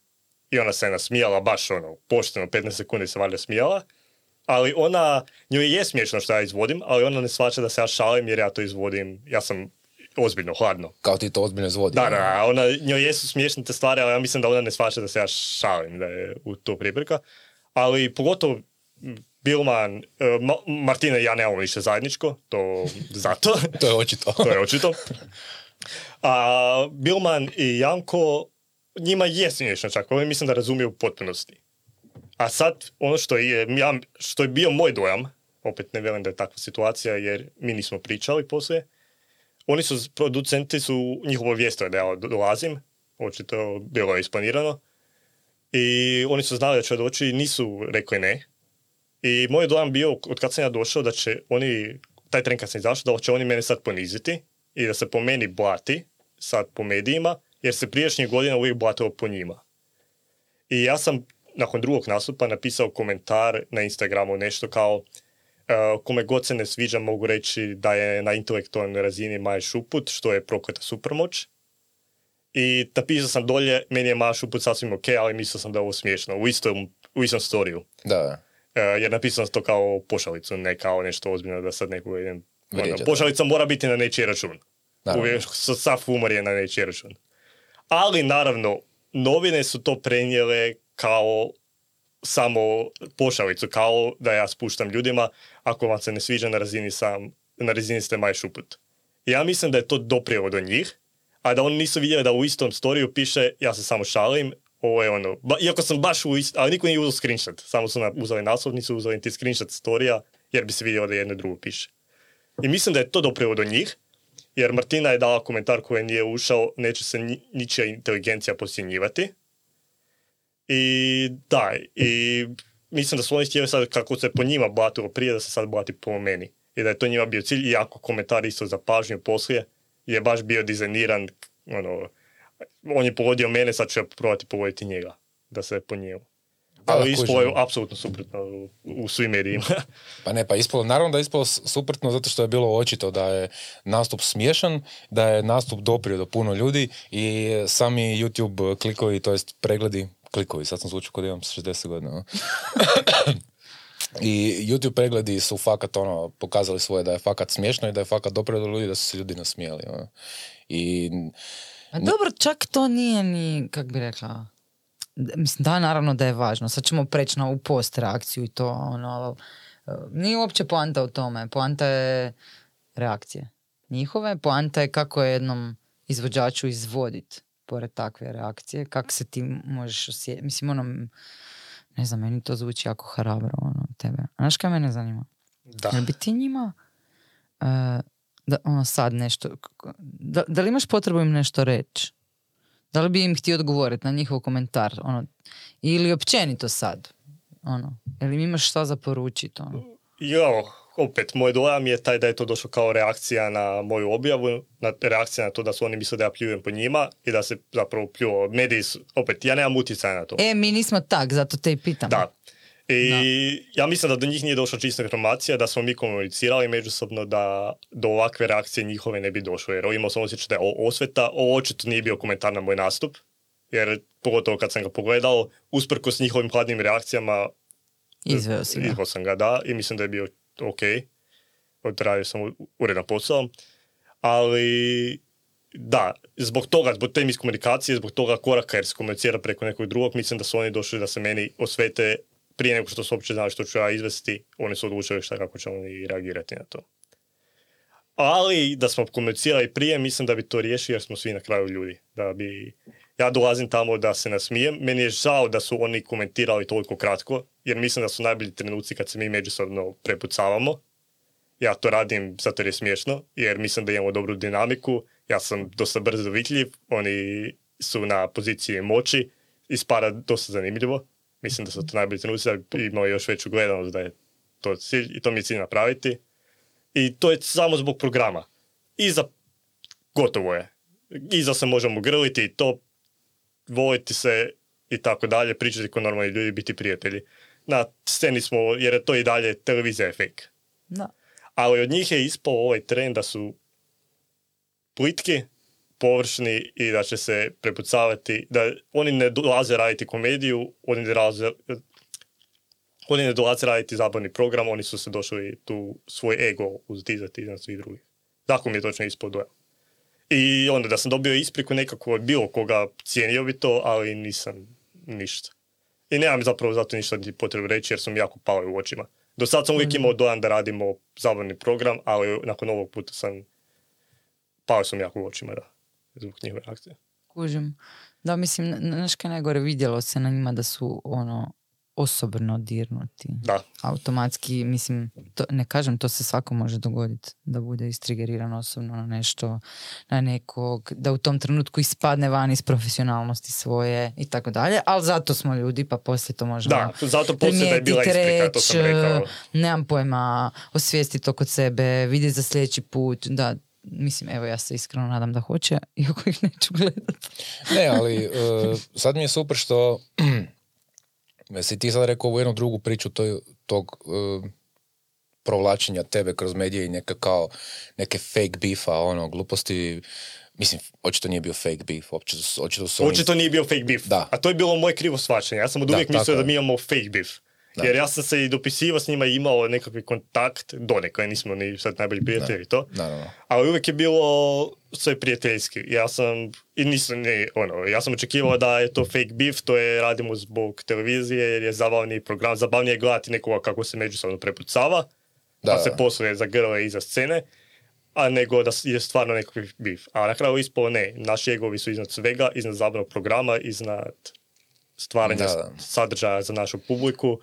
I ona se nasmijala, baš ono, pošteno, 15 sekundi se valjda smijala. Ali ona, njoj je smiješno što ja izvodim, ali ona ne shvaća da se ja šalim jer ja to izvodim, ja sam ozbiljno, hladno. Kao ti to ozbiljno izvodi. Da, da, ona, njoj jesu smiješne te stvari, ali ja mislim da ona ne shvaća da se ja šalim, da je u to priprika. Ali pogotovo Bilman, e, Ma- Martina i ja nemamo više zajedničko, to zato. To je očito. to je očito. A Bilman i Janko, njima je smiješno čak, oni mislim da razumiju u potpunosti. A sad, ono što je, ja, što je bio moj dojam, opet ne velim da je takva situacija jer mi nismo pričali poslije, oni su, producenti su njihovo vijestili da ja dolazim, očito bilo je isplanirano, i oni su znali da ću ja doći i nisu rekli ne. I moj dojam bio, od kad sam ja došao, da će oni, taj tren kad sam izašao, da će oni mene sad poniziti i da se po meni blati, sad po medijima, jer se prijašnjih godina uvijek blatilo po njima. I ja sam nakon drugog nastupa napisao komentar na Instagramu nešto kao uh, kome god se ne sviđa mogu reći da je na intelektualnoj razini Maja Šuput, što je prokleta supermoć. I napisao sam dolje, meni je Maja Šuput sasvim ok, ali mislio sam da je ovo smiješno, u istom, u istom storiju. Da, jer napisao sam to kao pošalicu, ne kao nešto ozbiljno da sad nekoga idem... Vrijeđa, Ono, da. pošalica mora biti na nečiji račun. Uvijek, sa- sav humor je na nečiji račun. Ali, naravno, novine su to prenijele kao samo pošalicu, kao da ja spuštam ljudima, ako vam se ne sviđa na razini sam, na razini ste maj šuput. Ja mislim da je to doprijelo do njih, a da oni nisu vidjeli da u istom storiju piše ja se samo šalim, ovo je ono, ba, iako sam baš u ist, ali niko nije uzeo screenshot, samo su na, uzeli naslovnicu, uzeli ti screenshot storija, jer bi se vidio da jedno drugo piše. I mislim da je to doprijelo do njih, jer Martina je dala komentar koji nije ušao, neće se ni, ničija inteligencija posjenjivati. I da, i mislim da su oni htjeli sad kako se po njima blatilo prije, da se sad blati po meni. I da je to njima bio cilj, iako komentar isto za pažnju poslije je baš bio dizajniran, ono, on je pogodio mene, sad ću ja probati pogoditi njega, da se po njemu. Ali ispalo je apsolutno suprotno u, u svim medijima. Pa ne, pa ispalo, naravno da je ispalo suprotno zato što je bilo očito da je nastup smiješan, da je nastup doprio do puno ljudi i sami YouTube klikovi, to jest pregledi, klikovi, sad sam zvučio kod imam 60 godina. no. I YouTube pregledi su fakat ono, pokazali svoje da je fakat smiješno i da je fakat doprio do ljudi, da su se ljudi nasmijali. ono. I A dobro, čak to nije ni, kak bi rekla, mislim, da, naravno da je važno. Sad ćemo preći na ovu post reakciju i to, ono, ali, e, nije uopće poanta u tome. Poanta je reakcije njihove. Poanta je kako je jednom izvođaču izvodit pored takve reakcije. Kako se ti možeš osjetiti. Mislim, ono, ne znam, meni to zvuči jako hrabro, ono, tebe. Znaš kaj mene zanima? da. Jel bi ti njima e, da ono sad nešto da, da li imaš potrebu im nešto reći? Da li bi im htio odgovoriti na njihov komentar? Ono, ili općenito sad? Ono, im imaš šta za poručiti? Ono? Jo, opet, moj dojam je taj da je to došlo kao reakcija na moju objavu, na reakcija na to da su oni misle da ja pljujem po njima i da se zapravo pljuo. Mediji su, opet, ja nemam utjecaja na to. E, mi nismo tak, zato te i pitam. Da. I ja mislim da do njih nije došla čista informacija, da smo mi komunicirali međusobno da do ovakve reakcije njihove ne bi došlo. Jer imao sam osjećaj da je osveta, ovo očito nije bio komentar na moj nastup. Jer pogotovo kad sam ga pogledao, usprkos njihovim hladnim reakcijama, Izveo si ga. Sam ga, da, i mislim da je bio ok. Odradio sam uredan posao. Ali, da, zbog toga, zbog te miskomunikacije, zbog toga koraka jer se komunicira preko nekog drugog, mislim da su oni došli da se meni osvete prije nego što su uopće znali što ću ja izvesti, oni su odlučili šta kako će oni reagirati na to. Ali da smo komunicirali prije, mislim da bi to riješili jer smo svi na kraju ljudi. Da bi, ja dolazim tamo da se nasmijem. Meni je žao da su oni komentirali toliko kratko, jer mislim da su najbolji trenuci kad se mi međusobno prepucavamo. Ja to radim zato jer je smiješno, jer mislim da imamo dobru dinamiku. Ja sam dosta brzo vidljiv, oni su na poziciji moći, ispada dosta zanimljivo. Mislim da su to najbolji trenuci da bi imao još veću gledanost da je to cilj i to mi je cilj napraviti. I to je samo zbog programa. Iza gotovo je. Iza se možemo grliti i to, voliti se i tako dalje, pričati kao normalni ljudi, biti prijatelji. Na sceni smo, jer je to i dalje televizija je fake. Da. Ali od njih je ispao ovaj trend da su plitki, površni i da će se prepucavati, da oni ne dolaze raditi komediju, oni ne dolaze, oni ne dolaze raditi zabavni program, oni su se došli tu svoj ego uzdizati iznad svih drugih. Tako mi je točno ispod dojam. I onda da sam dobio ispriku nekako od bilo koga cijenio bi to, ali nisam ništa. I nemam zapravo zato ništa ni potrebu reći jer sam jako pao u očima. Do sad sam uvijek imao dojam da radimo zabavni program, ali nakon ovog puta sam pao sam jako u očima, da. Zbog njihove akcije. Kužim. Da, mislim, znaš kaj najgore vidjelo se na njima da su ono osobno dirnuti. Da, automatski, mislim, to, ne kažem, to se svako može dogoditi, da bude istrigeriran osobno na nešto, na nekog, da u tom trenutku ispadne van iz profesionalnosti svoje i tako dalje, ali zato smo ljudi, pa poslije to možemo da, zato poslije da je bila isprika, to sam rekao. nemam pojma, osvijestiti to kod sebe, vidjeti za sljedeći put, da, mislim, evo ja se iskreno nadam da hoće, iako ih neću gledati. Ne, ali e, sad mi je super što si ti sad rekao ovu jednu drugu priču toj, tog e, provlačenja tebe kroz medije i neka kao neke fake beefa, ono, gluposti. Mislim, očito nije bio fake beef, očito, su- očito su oni- Očito nije bio fake beef. Da. A to je bilo moje krivo shvaćanje. Ja sam od Da, uvijek mislio da je. mi imamo fake beef. Da. Jer ja sam se i dopisivao s njima i imao nekakvi kontakt, donekle, nismo ni sad najbolji prijatelji i to. Da, da. Ali uvijek je bilo sve prijateljski. Ja sam, i nisam, ne, ono, ja sam očekivao da je to fake beef, to je radimo zbog televizije jer je zabavni program, zabavnije je gledati nekoga kako se međusobno prepucava, Da, pa se posluje za grle iza scene, a nego da je stvarno nekakvi beef. A na kraju ispalo ne, naši egovi su iznad svega, iznad zabavnog programa, iznad stvaranja Da, da. sadržaja za našu publiku.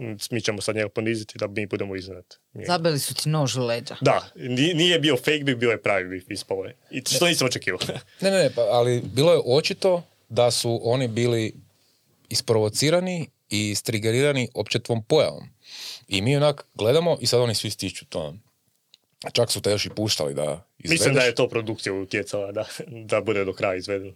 Mm, Mi ćemo sad njega poniziti da mi budemo iznad. njega. Zabili su ti nož u leđa. Da, ni- nije bio fake beef, bio je pravi beef, ispalo je. I što nisam očekivao. Ne, ne, ne, pa, ali bilo je očito da su oni bili isprovocirani i strigerirani opće tvom pojavom. I mi onak gledamo i sad oni svi stiču to. Čak su te još i puštali da izvedeš. Mislim da je to produkcija utjecala da, da bude do kraja izvedeno.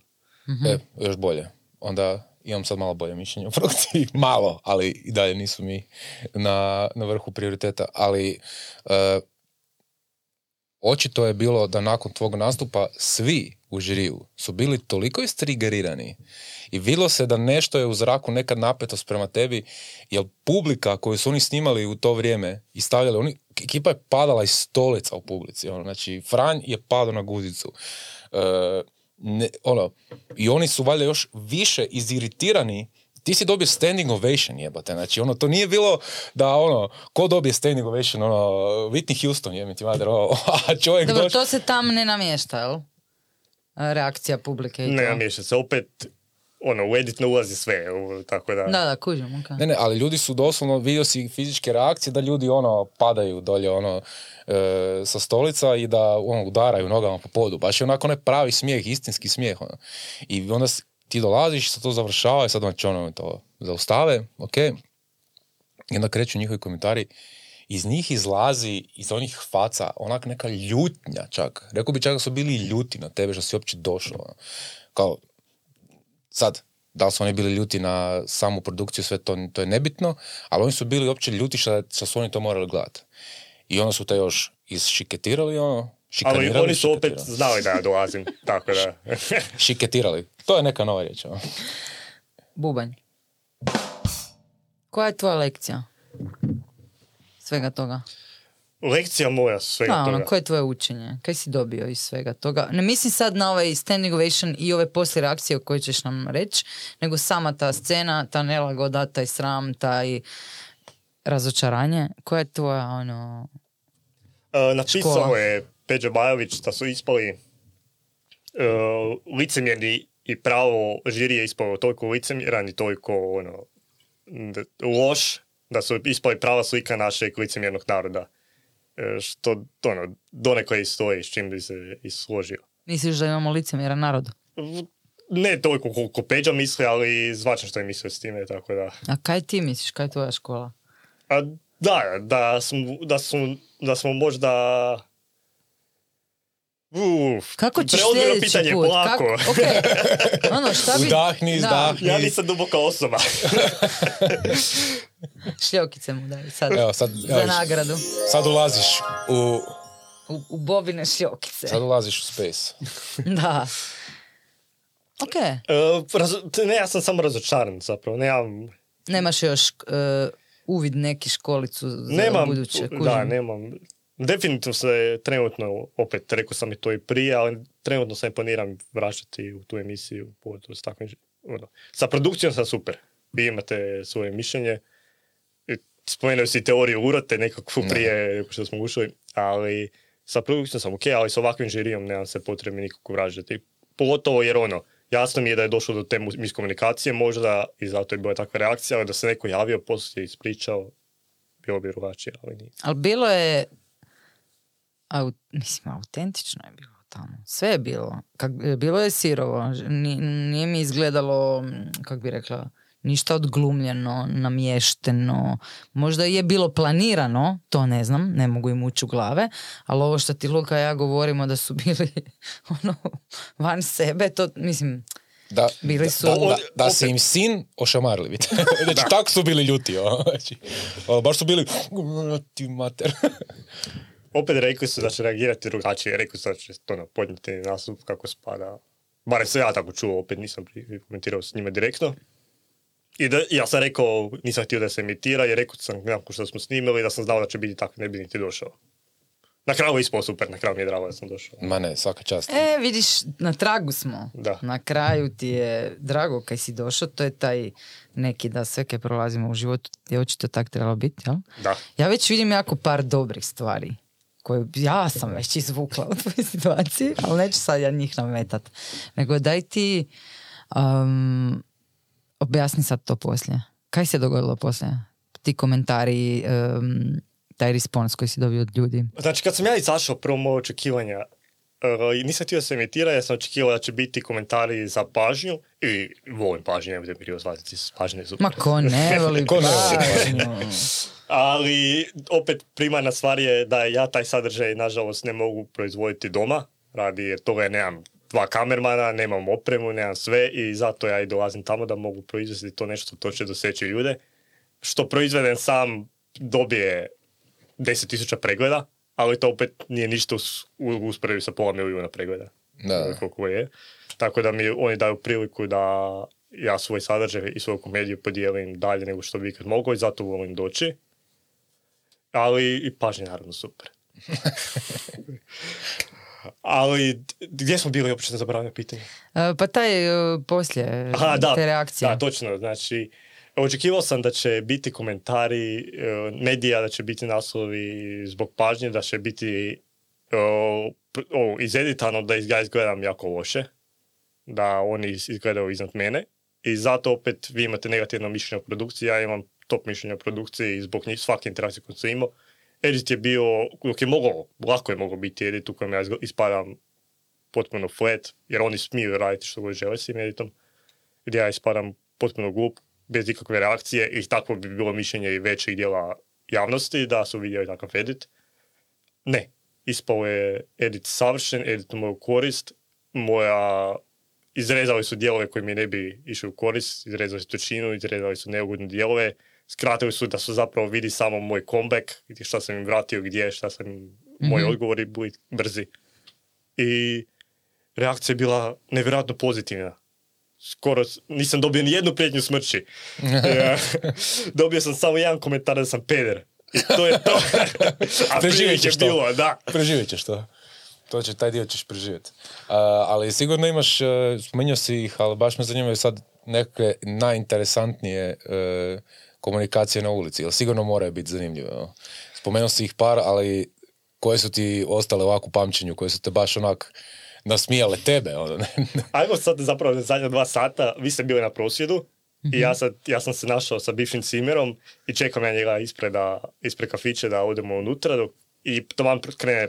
E, još bolje. Onda imam sad malo bolje mišljenje o produkciji. Malo, ali i dalje nisu mi na, na vrhu prioriteta. Ali e, očito je bilo da nakon tvog nastupa svi u žiriju su bili toliko istrigerirani i vidjelo se da nešto je u zraku nekad napetost prema tebi, jer publika koju su oni snimali u to vrijeme i stavljali, oni, ekipa je padala iz stolica u publici, ono, znači Franj je padao na guzicu. E, ne, ono, i oni su valjda još više iziritirani ti si dobio standing ovation jebate, znači ono, to nije bilo da ono, ko dobije standing ovation, ono, Whitney Houston jebate ti mater, ono, a čovjek Dobro, došao- to se tam ne namješta, jel? Reakcija publike i Ne, to. namješa se. Opet, ono, u edit ne ulazi sve, tako da... Da, da, kužim, okej. Ne, ne, ali ljudi su doslovno, vidio si fizičke reakcije da ljudi ono padaju dolje ono e, sa stolica i da ono udaraju nogama po podu. Baš je onako onaj pravi smijeh, istinski smijeh. Ono. I onda ti dolaziš, se to završava i sad znači ono to zaustave, ok. I onda kreću njihovi komentari. Iz njih izlazi, iz onih faca, onak neka ljutnja čak. Rekao bi čak da su bili ljuti na tebe što si uopće došao. ono. Kao, sad, da li su oni bili ljuti na samu produkciju, sve to, to je nebitno, ali oni su bili uopće ljuti što, što su oni to morali gledati. I onda su te još isšiketirali, ono, Ali oni su opet znali da ja dolazim, tako da... Šiketirali. To je neka nova riječ. ono. Bubanj. Koja je tvoja lekcija? Svega toga. Lekcija moja svega Da, toga. ono, koje je tvoje učenje? Kaj si dobio iz svega toga? Ne mislim sad na ovaj standing ovation i ove poslije reakcije koje ćeš nam reći, nego sama ta scena, ta nelagoda, taj sram, taj razočaranje. Koja je tvoja, ono... E, napisao Škola. je Peđa Bajović da su ispali e, licemjerni i pravo žiri je ispalo toliko licemjeran i toliko ono, loš da su ispali prava slika našeg licemjernog naroda. E, što ono, donekle i stoji s čim bi se i složio. Misliš da imamo licemjeran narod? Ne toliko koliko Peđa misli, ali zvačam što je mislio s time, tako da... A kaj ti misliš? Kaj je tvoja škola? A, da, da, smo, da, smo, da smo možda... Uf, Kako ćeš sljedeći pitanje, put? polako. Kako? Okej. Ono, šta bi... Udahni, izdahni. Ja nisam duboka osoba. Šljokice mu daj sad. Evo, sad, Za evo, nagradu. sad ulaziš u, U, u bobine šljokice. sad ulaziš u space. Da. Ok. E, razo- ne, ja sam samo razočaran zapravo. Nemam, Nemaš još e, uvid neki školicu za nemam, buduće. da, kužim. nemam. Definitivno se trenutno, opet rekao sam i to i prije, ali trenutno se ne planiram vraćati u tu emisiju. pogotovo s takvim, ono. Sa produkcijom sam super. Vi imate svoje mišljenje. Spomenuo si teoriju urote nekakvu prije nego što smo ušli, ali sa produkcijom sam ok, ali s ovakvim žirijom nemam se potrebe nikako vraćati. Pogotovo jer ono, jasno mi je da je došlo do te mu- miskomunikacije možda i zato je bila takva reakcija, ali da se neko javio, poslije ispričao, bilo bi drugačije, ali nije. Ali bilo je, au, mislim, autentično je bilo tamo. Sve je bilo. Kak, bilo je sirovo. Ni- nije mi izgledalo, kako bi rekla, ništa odglumljeno, namješteno. Možda je bilo planirano, to ne znam, ne mogu im ući u glave, ali ovo što ti Luka i ja govorimo da su bili ono, van sebe, to mislim, Da, Bili su- da, da, da si im sin ošamarili. vidite. znači, tako su bili ljuti. Znači, baš su bili ti mater. Opet rekli su da će reagirati drugačije, rekli su da će ono, podnijeti nastup kako spada. Barem se ja tako čuo, opet nisam pri- komentirao s njima direktno. I da, ja sam rekao, nisam htio da se emitira, jer rekao sam nakon što smo snimili da sam znao da će biti tako, ne bi niti došao. Na kraju je ispao super, na kraju mi je drago da sam došao. Ma ne, svaka čast. E, vidiš, na tragu smo. Da. Na kraju ti je drago kaj si došao, to je taj neki da sve kaj prolazimo u životu je očito tak trebalo biti, jel? Da. Ja već vidim jako par dobrih stvari koje ja sam već izvukla u tvojoj situaciji, ali neću sad ja njih nametat. Nego daj ti um, objasni sad to poslije. Kaj se dogodilo poslije? Ti komentari, um, taj respons koji si dobio od ljudi. Znači, kad sam ja izašao, prvo moje očekivanja, uh, nisam htio se emitira, ja sam očekivao da će biti komentari za pažnju, i volim pažnju, ne budem krivo shvatiti, pažnje je super. Ma ko ne voli Ko ne voli pažnju? Ali opet primarna stvar je da ja taj sadržaj nažalost ne mogu proizvoditi doma, radi jer toga ja nemam dva kamermana, nemam opremu, nemam sve i zato ja i dolazim tamo da mogu proizvesti to nešto, to će doseći ljude. Što proizvedem sam dobije 10.000 pregleda, ali to opet nije ništa u usporedbi sa pola milijuna pregleda. Da. Koliko je. Tako da mi oni daju priliku da ja svoj sadržaj i svoju komediju podijelim dalje nego što bi ikad mogao i zato volim doći. Ali i pažnje naravno super. Ali gdje smo bili uopće zaboravio pitanje? E, Pa taj e, poslije, Aha, da, te reakcije. Da, točno. Znači, očekivao sam da će biti komentari e, medija, da će biti naslovi zbog pažnje, da će biti pr- o, izeditano da ja izgledam jako loše, da oni iz- izgledaju iznad mene i zato opet vi imate negativno mišljenje o produkciji, ja imam top mišljenje o produkciji i zbog njih svake interakcije koju sam imao. Edit je bio, dok je mogao, lako je mogao biti edit u kojem ja ispadam potpuno flat, jer oni smiju raditi što god žele s tim editom, gdje ja ispadam potpuno glup, bez ikakve reakcije i takvo bi bilo mišljenje i većeg dijela javnosti da su vidjeli takav edit. Ne, ispao je edit savršen, edit u moju korist, moja izrezali su dijelove koji mi ne bi išli u korist, izrezali su točinu, izrezali su neugodne dijelove, skratili su da su zapravo vidi samo moj comeback, šta sam im vratio, gdje, šta sam im, moji odgovori bili brzi. I reakcija je bila nevjerojatno pozitivna. Skoro nisam dobio ni jednu prijetnju smrći. Dobio sam samo jedan komentar da sam peder. I to je to. A Preživjet ćeš to. bilo, da. Preživjet ćeš to. To će, taj dio ćeš preživjeti. Uh, ali sigurno imaš, uh, spominjao si ih, ali baš me zanimaju sad neke najinteresantnije uh, komunikacije na ulici, jer sigurno moraju biti zanimljive. jel? Spomenuo si ih par, ali koje su ti ostale ovako u pamćenju, koje su te baš onak nasmijale tebe? Ono, ne? Ajmo sad zapravo na zadnja dva sata, vi ste bili na prosvjedu i ja, sad, ja sam se našao sa bivšim cimerom i čekam ja njega ispred, da, ispred kafića da odemo unutra dok, i to vam krene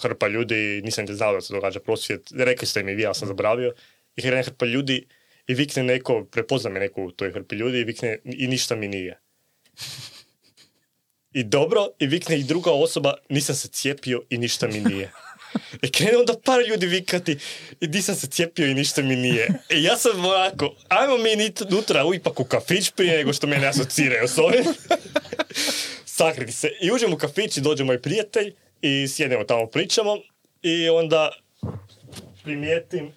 hrpa ljudi, nisam te znao da se događa prosvjed, rekli ste mi vi, ja sam zaboravio, i krene hrpa ljudi i vikne neko, prepozna me neko u toj hrpi ljudi i vikne i ništa mi nije. I dobro, i vikne i druga osoba, nisam se cijepio i ništa mi nije. I krene onda par ljudi vikati i nisam se cijepio i ništa mi nije. I ja sam onako, ajmo mi nit- unutra ipak u kafić prije nego što mene asociraju s ovim. Sakriti se. I uđem u kafić i dođe moj prijatelj i sjedemo tamo pričamo i onda primijetim uh,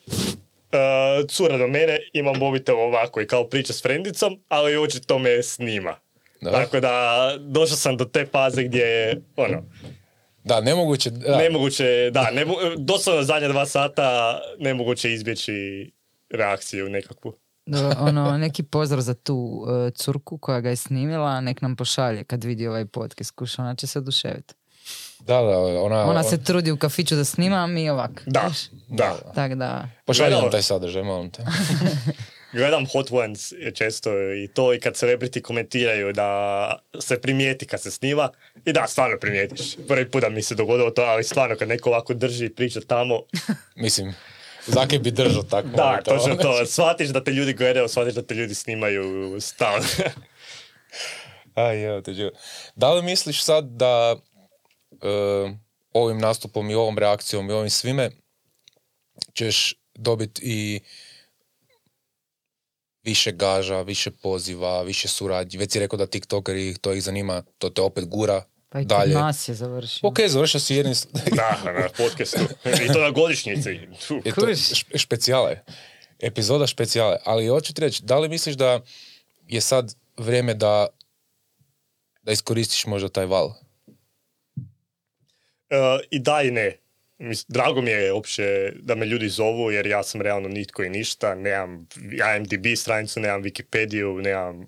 cura do mene, ima mobitel ovako i kao priča s frendicom, ali očito me snima. Da. Tako da došao sam do te faze gdje je, ono, Da, nemoguće... Da. Nemoguće, da, ne, doslovno zadnja dva sata nemoguće izbjeći reakciju nekakvu. Do- ono, neki pozdrav za tu e, curku koja ga je snimila, nek nam pošalje kad vidi ovaj podcast, kuša, ona će se oduševiti. Da, da, ona... Ona se trudi u kafiću da snima, a mi ovak. Da, da. Tako da, Pošalji nam Gledao- taj sadržaj, molim te. Gledam Hot Ones je često i to i kad celebrity komentiraju da se primijeti kad se snima i da, stvarno primijetiš. Prvi put da mi se dogodilo to, ali stvarno kad neko ovako drži i priča tamo, Mislim, Zake bi držao tako. da, mobitel. točno to, shvatiš da te ljudi gledaju, shvatiš da te ljudi snimaju stalno. Aj, evo te živo. Da li misliš sad da e, ovim nastupom i ovom reakcijom i ovim svime ćeš dobiti i više gaža, više poziva, više suradnji. Već si rekao da tiktokeri, to ih zanima, to te opet gura pa i dalje. nas je završio. Ok, završio si jednim... s- da, na podcastu. I to na godišnjici. Je to špe- špecijale. Epizoda špecijale. Ali hoću ti reći, da li misliš da je sad vrijeme da da iskoristiš možda taj val? E, I da i ne. Drago mi je uopće da me ljudi zovu jer ja sam realno nitko i ništa. Nemam IMDb stranicu, nemam Wikipediju, nemam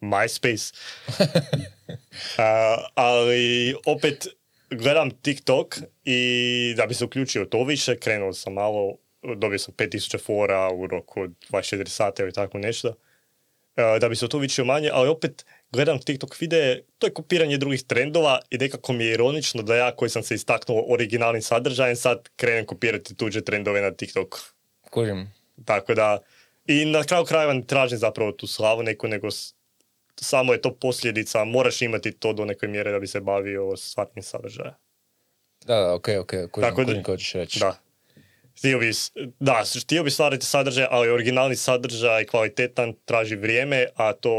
MySpace. A, ali opet gledam TikTok i da bi se uključio to više, krenuo sam malo, dobio sam 5000 fora u roku od 24 sata ili tako nešto. E, da bi se to vičio manje, ali opet gledam TikTok videe, to je kopiranje drugih trendova i nekako mi je ironično da ja koji sam se istaknuo originalnim sadržajem sad krenem kopirati tuđe trendove na TikTok. Kužim. Tako da, i na kraju krajeva ne tražim zapravo tu slavu neku, nego s- samo je to posljedica, moraš imati to do neke mjere da bi se bavio stvarnim sadržajem. Da, da, ok, ok, kužim, Tako da- kužim reći. Da. Htio bi, da, htio bi stvarati sadržaj, ali originalni sadržaj kvalitetan traži vrijeme, a to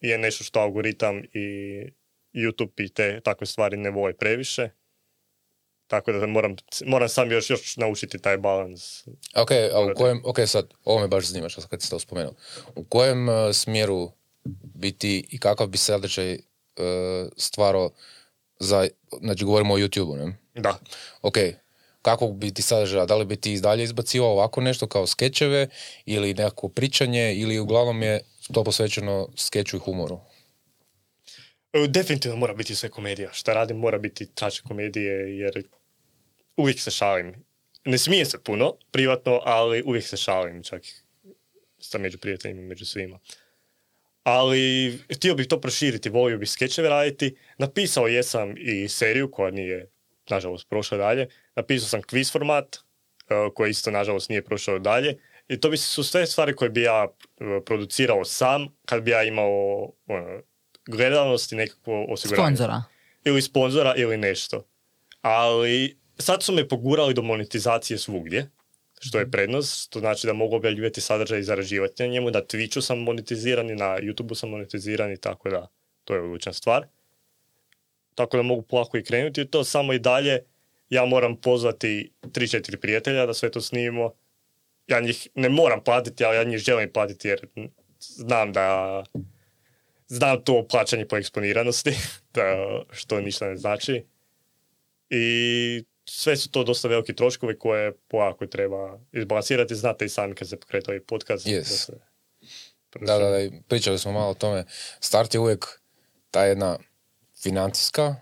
je nešto što algoritam i YouTube i te takve stvari ne vole previše. Tako da moram, moram sam još, još naučiti taj balans. Ok, a u kojem, ok, sad, ovo me baš zanima što kad si to spomenuo. U kojem uh, smjeru biti i kakav bi sadržaj uh, stvarao za, znači govorimo o YouTube-u, ne? Da. Ok, kakvog bi ti sadržaja, da li bi ti dalje izbacivao ovako nešto kao skečeve ili nekako pričanje ili uglavnom je to posvećeno skeču i humoru? E, Definitivno mora biti sve komedija. Šta radim mora biti trače komedije jer uvijek se šalim. Ne smije se puno, privatno, ali uvijek se šalim, čak sa među prijateljima, među svima. Ali htio bih to proširiti, volio bih skečeve raditi. Napisao jesam i seriju koja nije, nažalost, prošla dalje. Napisao sam quiz format, e, koji isto, nažalost, nije prošao dalje. I to bi su sve stvari koje bi ja e, producirao sam, kad bi ja imao ono, gledanost i nekakvo osiguranje. Sponzora. Ili sponzora ili nešto. Ali sad su me pogurali do monetizacije svugdje, što je prednost, to znači da mogu objavljivati sadržaj i zarađivati na njemu, na Twitchu sam monetiziran i na YouTubeu sam monetiziran i tako da, to je odlična stvar. Tako da mogu polako i krenuti to, samo i dalje ja moram pozvati 3-4 prijatelja da sve to snimimo. Ja njih ne moram platiti, ali ja njih želim platiti jer znam da znam to plaćanje po eksponiranosti, da, što ništa ne znači. I sve su to dosta veliki troškovi koje polako treba izbalansirati. Znate i sami kad se pokretao i podcast. Yes. da se- Da, da, da, pričali smo malo o tome. Start je uvijek ta jedna financijska,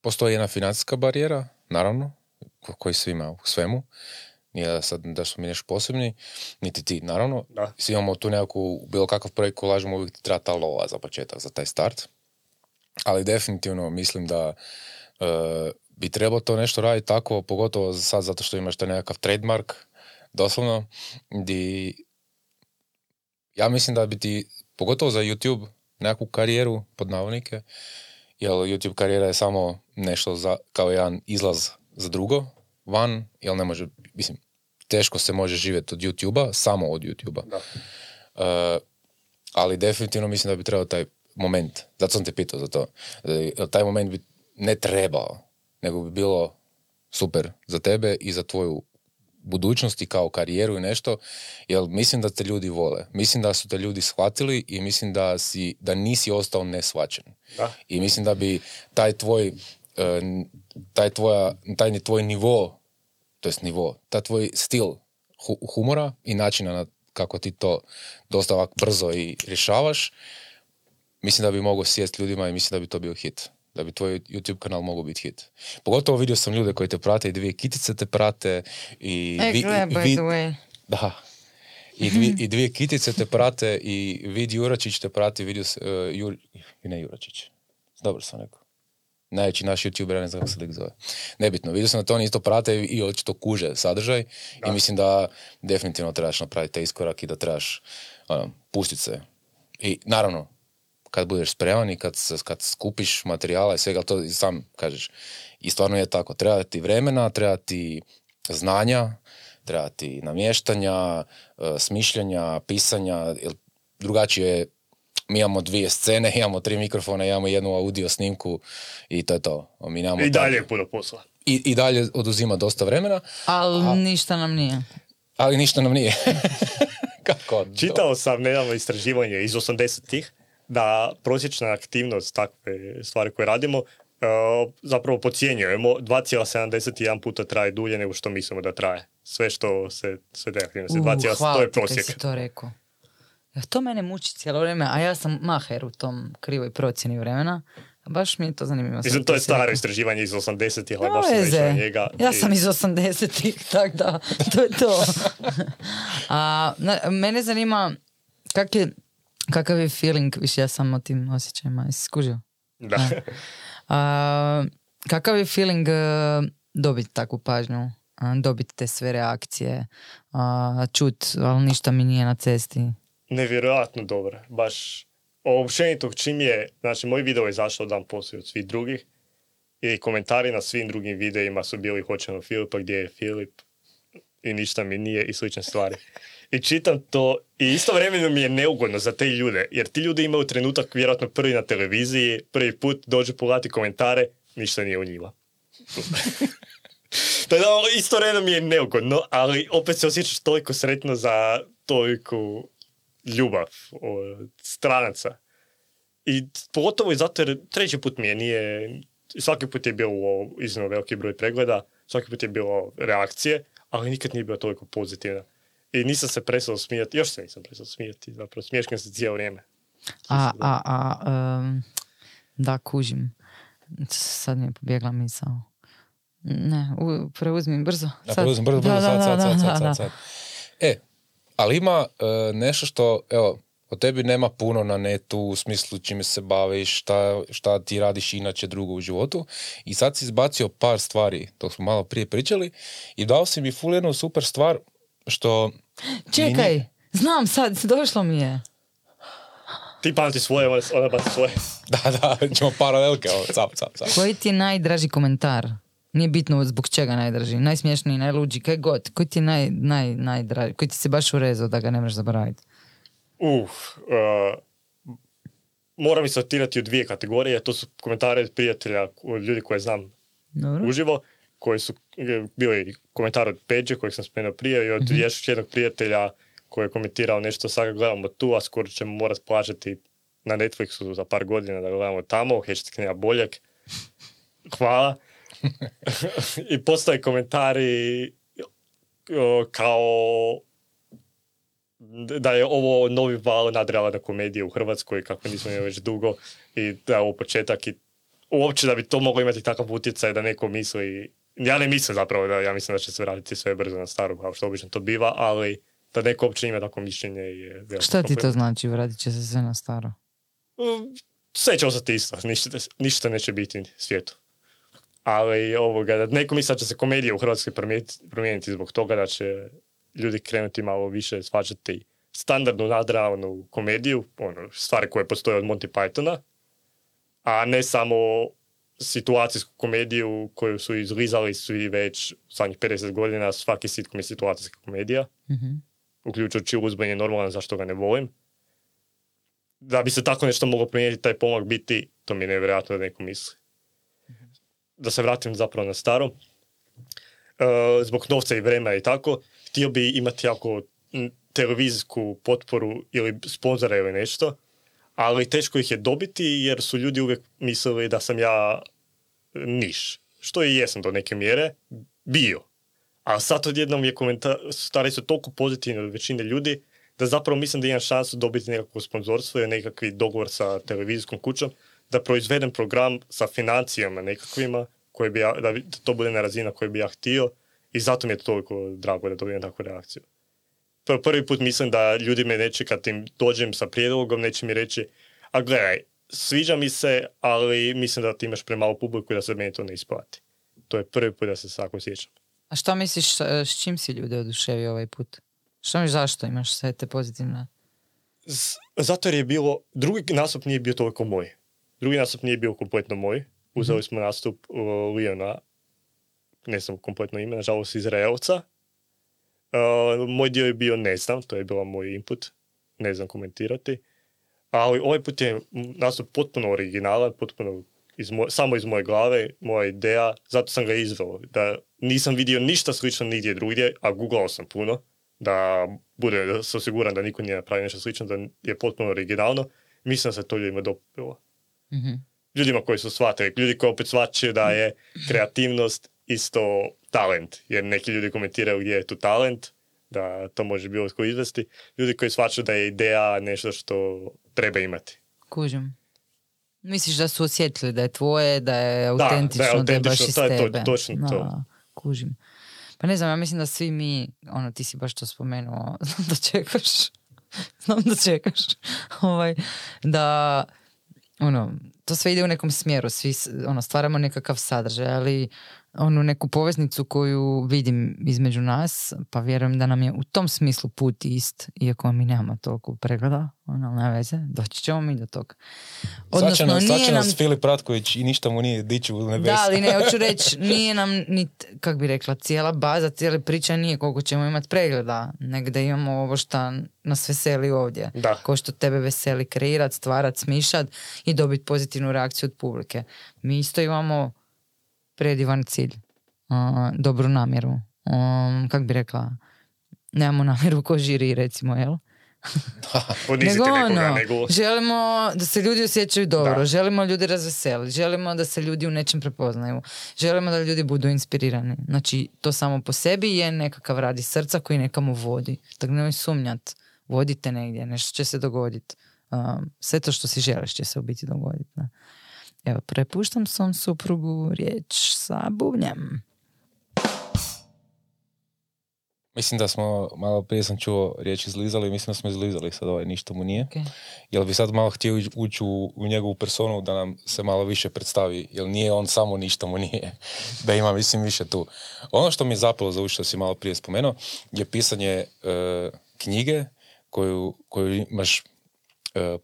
postoji jedna financijska barijera, naravno, ko- koji svima u svemu. Nije da sad da smo mi nešto posebni, niti ti, naravno. Da. Svi imamo tu nekakvu, bilo kakav projekt ko ulažemo, uvijek ti treba ta lova za početak, za taj start. Ali definitivno mislim da e, bi trebalo to nešto raditi tako, pogotovo sad zato što imaš taj nekakav trademark, doslovno, di ja mislim da bi ti, pogotovo za YouTube, nekakvu karijeru, pod navodnike, jer YouTube karijera je samo nešto za, kao jedan izlaz za drugo, van, jer ne može, mislim, teško se može živjeti od YouTube-a, samo od YouTube-a. Da. E, ali definitivno mislim da bi trebao taj moment, zato sam te pitao za to, jer taj moment bi ne trebao, nego bi bilo super za tebe i za tvoju budućnost i kao karijeru i nešto, jer mislim da te ljudi vole. Mislim da su te ljudi shvatili i mislim da, si, da nisi ostao neshvaćen. Da. I mislim da bi taj tvoj, n- taj, tvoja, taj tvoj nivo, to jest nivo, taj tvoj stil hu- humora i načina na kako ti to dosta ovak brzo i rješavaš, mislim da bi mogao sjest ljudima i mislim da bi to bio hit. Da bi tvoj YouTube kanal mogao biti hit. Pogotovo vidio sam ljude koji te prate i dvije kitice te prate i... E, vi- gle, i by vi- the way. da. I dvije, I dvije kitice te prate i Vid Juračić te prati, vidio se, uh, Jur, ne Juračić, dobro sam rekao. Najveći naš youtuber, ne znam kako se lik zove. Nebitno, vidio sam da to oni isto prate i, očito kuže sadržaj i mislim da definitivno trebaš napraviti taj iskorak i da trebaš ono, pustiti se. I naravno, kad budeš spreman i kad, kad skupiš materijala i svega, to sam kažeš. I stvarno je tako. Treba ti vremena, treba ti znanja, treba ti namještanja, e, smišljanja, pisanja, jer drugačije je mi imamo dvije scene, imamo tri mikrofona, imamo jednu audio snimku i to je to. Mi nemamo I dalje je puno posla. I, I dalje oduzima dosta vremena, Ali ništa nam nije. ali ništa nam nije. Kako? Čitao sam nedavno istraživanje iz 80-ih da prosječna aktivnost takve stvari koje radimo uh, zapravo pocijenjujemo 2,71 puta traje dulje nego što mislimo da traje. Sve što se, sve te aktivnosti. Uh, 2,7 to hvala je prosjek. si to rekao. Ja, to mene muči cijelo vrijeme, a ja sam maher u tom krivoj procjeni vremena. Baš mi je to zanimljivo. Mislim, to je staro istraživanje iz 80-ih, ali baš sam njega. Ja i- sam iz 80-ih, tako da, to je to. A, na, mene zanima kak je, kakav je feeling, više ja sam o tim osjećajima, jesi skužio? Da. A, kakav je feeling e, dobiti takvu pažnju, dobiti te sve reakcije, a, čut, ali ništa mi nije na cesti. Nevjerojatno dobro. Baš općenito čim je, znači moj video je izašao dan poslije od svih drugih i komentari na svim drugim videima su bili hoćemo Filipa, gdje je Filip i ništa mi nije i slične stvari. I čitam to i istovremeno mi je neugodno za te ljude, jer ti ljudi imaju trenutak vjerojatno prvi na televiziji, prvi put dođu pogledati komentare, ništa nije u njima. To je da, istovremeno mi je neugodno, ali opet se osjećaš toliko sretno za toliku ljubav od stranaca. I pogotovo i zato jer treći put mi je nije, svaki put je bilo iznimno veliki broj pregleda, svaki put je bilo reakcije, ali nikad nije bilo toliko pozitivna. I nisam se prestao smijati, još se nisam prestao smijati, zapravo smiješkam se cijelo vrijeme. A, a, a, em, da, kužim. Sad mi je pobjegla misao. Ne, u, preuzmi brzo. Da, Sad. preuzmem, brzo, brzo, Da, sad, da, sad, da, sad, da, sad, da. sad, sad. E, ali ima e, nešto što, evo, o tebi nema puno na netu u smislu čime se baviš, šta, šta ti radiš inače drugo u životu i sad si izbacio par stvari, to smo malo prije pričali i dao si mi ful jednu super stvar što... Čekaj, znam sad, došlo mi je. Ti pamti svoje, ona, baci svoje. Da, da, ćemo paralelke, ovo, cap, cap, cap. Koji ti je najdraži komentar? Nije bitno zbog čega najdraži. Najsmješniji, najluđi, kaj god. Koji ti je naj, naj, najdraži? Koji ti se baš urezao da ga ne možeš zaboraviti? Uf, uh, moram sortirati u dvije kategorije. To su komentare od prijatelja, od ljudi koje znam Dobro. uživo, koji su e, bili komentar od Peđe, kojeg sam spomenuo prije, i od još jednog prijatelja koji je komentirao nešto, sad gledamo tu, a skoro ćemo morati plaćati na Netflixu za par godina da gledamo tamo, hashtag nema boljeg. Hvala. I postoje komentari kao da je ovo novi val nadrealne komedije u Hrvatskoj, kako nismo imali već dugo, i da je ovo početak i uopće da bi to moglo imati takav utjecaj da neko misli, ja ne mislim zapravo da, ja mislim da će se vratiti sve brzo na staro, kao što obično to biva, ali da neko uopće ima takvo mišljenje je Šta ti to znači? Vratit će se sve na staro. Mm, Sve će ostati isto, ništa, ništa neće biti svijetu. Ali ovoga, da neko misli da će se komedija u Hrvatskoj promijeniti, promijeniti zbog toga da će ljudi krenuti malo više svačati standardnu nadravnu komediju, ono, stvari koje postoje od Monty Pythona, a ne samo situacijsku komediju koju su izlizali svi već zadnjih 50 godina, svaki sitkom je situacijska komedija, Mhm. uključujući uzban je normalan zašto ga ne volim. Da bi se tako nešto moglo promijeniti, taj pomak biti, to mi je nevjerojatno da neko misli. Da se vratim zapravo na staro. E, zbog novca i vremena i tako, htio bi imati jako televizijsku potporu ili sponzora ili nešto, ali teško ih je dobiti jer su ljudi uvijek mislili da sam ja niš. Što i jesam do neke mjere, bio. A sad odjednom je komentar, stvari su toliko pozitivni od većine ljudi da zapravo mislim da imam šansu dobiti nekakvo sponzorstvo ili nekakvi dogovor sa televizijskom kućom da proizvedem program sa financijama nekakvima koji bi ja, da, bi- da to bude na razina koju bi ja htio i zato mi je toliko drago da dobijem takvu reakciju. Prvi put mislim da ljudi me neće kad im dođem sa prijedlogom neće mi reći a gledaj, sviđa mi se, ali mislim da ti imaš premalo publiku i da se meni to ne isplati. To je prvi put da se tako sjećam. A šta misliš, e, s čim si ljude oduševio ovaj put? Šta misliš zašto imaš sve te pozitivne? Z- zato jer je bilo, drugi nastup nije bio toliko moj. Drugi nastup nije bio kompletno moj. Uzeli smo nastup uh, Liona, ne znam kompletno ime, nažalost Izraelca. Uh, moj dio je bio ne znam, to je bila moj input, ne znam komentirati. Ali ovaj put je nastup potpuno originalan, potpuno iz moj- samo iz moje glave, moja ideja, zato sam ga izveo. Da nisam vidio ništa slično nigdje drugdje, a googlao sam puno da bude da se osiguran da niko nije napravio nešto slično, da je potpuno originalno. Mislim da se to ljudima dopilo. Mhm. Ljudima koji su shvatili, ljudi koji opet shvaćaju da je kreativnost isto talent, jer neki ljudi komentiraju gdje je tu talent, da to može bilo tko izvesti. Ljudi koji shvaćaju da je ideja nešto što treba imati. Kužim. Misliš da su osjetili da je tvoje, da je da je autentično, da je, baš autentično, iz to je to- tebe. točno Da, to. Kužim. Pa ne znam, ja mislim da svi mi, ono, ti si baš to spomenuo, znam da čekaš, znam da čekaš, ovaj, da, ono, to sve ide u nekom smjeru, svi, ono, stvaramo nekakav sadržaj, ali onu neku poveznicu koju vidim između nas, pa vjerujem da nam je u tom smislu put ist, iako mi nemamo toliko pregleda, ono, nema veze, doći ćemo mi do toga. Sad će nas, sad nije će nam nas Filip Ratković i ništa mu nije dići u nebesa. da, ali ne, hoću reći, nije nam ni, kak bi rekla, cijela baza, cijela priča nije koliko ćemo imati pregleda, nego da imamo ovo što nas veseli ovdje. Da. Ko što tebe veseli kreirat, stvarat, smišat i dobiti pozitivnu reakciju od publike. Mi isto imamo predivan cilj, a, dobru namjeru. Um, kak bi rekla, nemamo namjeru ko žiri, recimo, jel? Poniziti Nego nekoga, ono, nego... želimo da se ljudi osjećaju dobro, Da. želimo ljudi razveseliti, želimo da se ljudi u nečem prepoznaju, želimo da ljudi budu inspirirani. Znači, to samo po sebi je nekakav radi srca koji nekamo vodi. Tako nemoj sumnjat, vodite negdje, nešto će se dogoditi. Um, sve to što si želiš će se u biti dogoditi. da. Evo, prepuštam svom suprugu riječ sa bubnjem. Mislim da smo, malo prije sam čuo riječ izlizali, mislim da smo izlizali sad ovaj, ništa mu nije. Okay. Jel bi sad malo htio ući u, u njegovu personu da nam se malo više predstavi, jer nije on samo ništa mu nije, da ima mislim više tu. Ono što mi je zapelo za uši što si malo prije spomenuo je pisanje e, knjige koju, koju imaš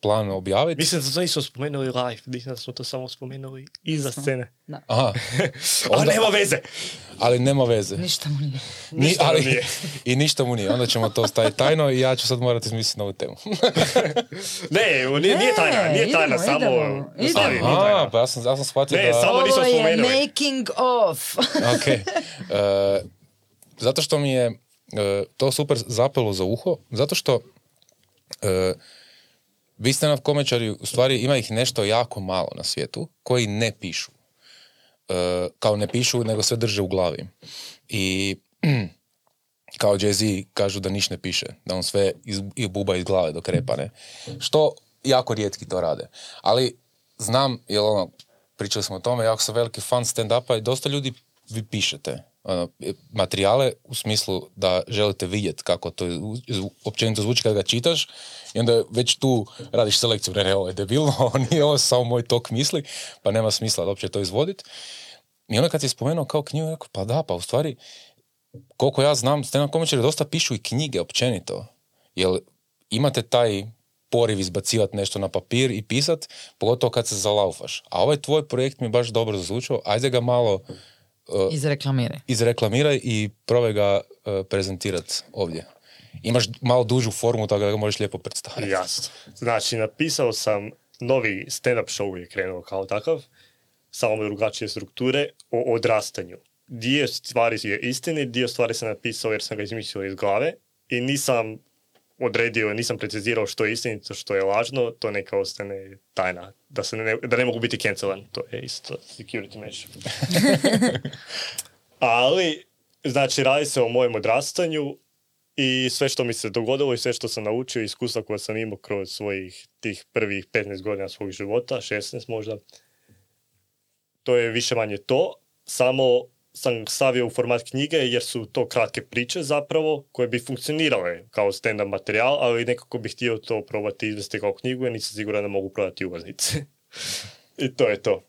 plan objaviti. Mislim da to nismo spomenuli live, mislim da smo to samo spomenuli iza scene. Aha, A Onda- nema veze! ali nema veze. Ništa mu nije. Ni, Ništa mu ali, nije. I ništa mu nije. Onda ćemo to staviti tajno i ja ću sad morati izmisliti novu temu. Ne, nije, nije tajna, nije tajna, idemo, samo... idemo, idemo. nije tajna. A, pa ja sam, ja sam shvatio Ne, da... samo- nismo Ovo je spomenuli. making of. Ok. E, zato što mi je e, to super zapelo za uho, zato što e, vi ste na komičari, u stvari ima ih nešto jako malo na svijetu koji ne pišu. E, kao ne pišu, nego sve drže u glavi. I kao Jay-Z kažu da niš ne piše, da on sve iz, i buba iz glave dok repa, ne? Što jako rijetki to rade. Ali znam, jer ono, pričali smo o tome, jako sam veliki fan stand-upa i dosta ljudi vi pišete materijale u smislu da želite vidjeti kako to općenito zvuči kad ga čitaš i onda već tu radiš selekciju, ne, ne, ovo je debilno, ovo nije ovo samo moj tok misli, pa nema smisla da uopće to izvoditi. I onda kad si spomenuo kao knjigu, rekao, pa da, pa u stvari, koliko ja znam, stand-up komičari dosta pišu i knjige općenito. Jel imate taj poriv izbacivati nešto na papir i pisat, pogotovo kad se zalaufaš. A ovaj tvoj projekt mi je baš dobro zvučao, ajde ga malo Izreklamiraj. izreklamiraj i probaj ga uh, prezentirati ovdje. Imaš malo dužu formu, tako da ga možeš lijepo predstaviti. Jasno. Znači, napisao sam novi stand-up show je krenuo kao takav, samo drugačije strukture, o odrastanju. Dio stvari je istini, dio stvari sam napisao jer sam ga izmislio iz glave i nisam odredio, nisam precizirao što je istinito, što je lažno, to neka ostane tajna. Da, se ne, da ne mogu biti cancelan, to je isto security measure. Ali, znači, radi se o mojem odrastanju i sve što mi se dogodilo i sve što sam naučio, iskustva koja sam imao kroz svojih tih prvih 15 godina svog života, 16 možda, to je više manje to. Samo sam stavio u format knjige jer su to kratke priče zapravo koje bi funkcionirale kao stand-up materijal, ali nekako bih htio to probati izvesti kao knjigu jer nisam siguran da mogu prodati ulaznice. I to je to.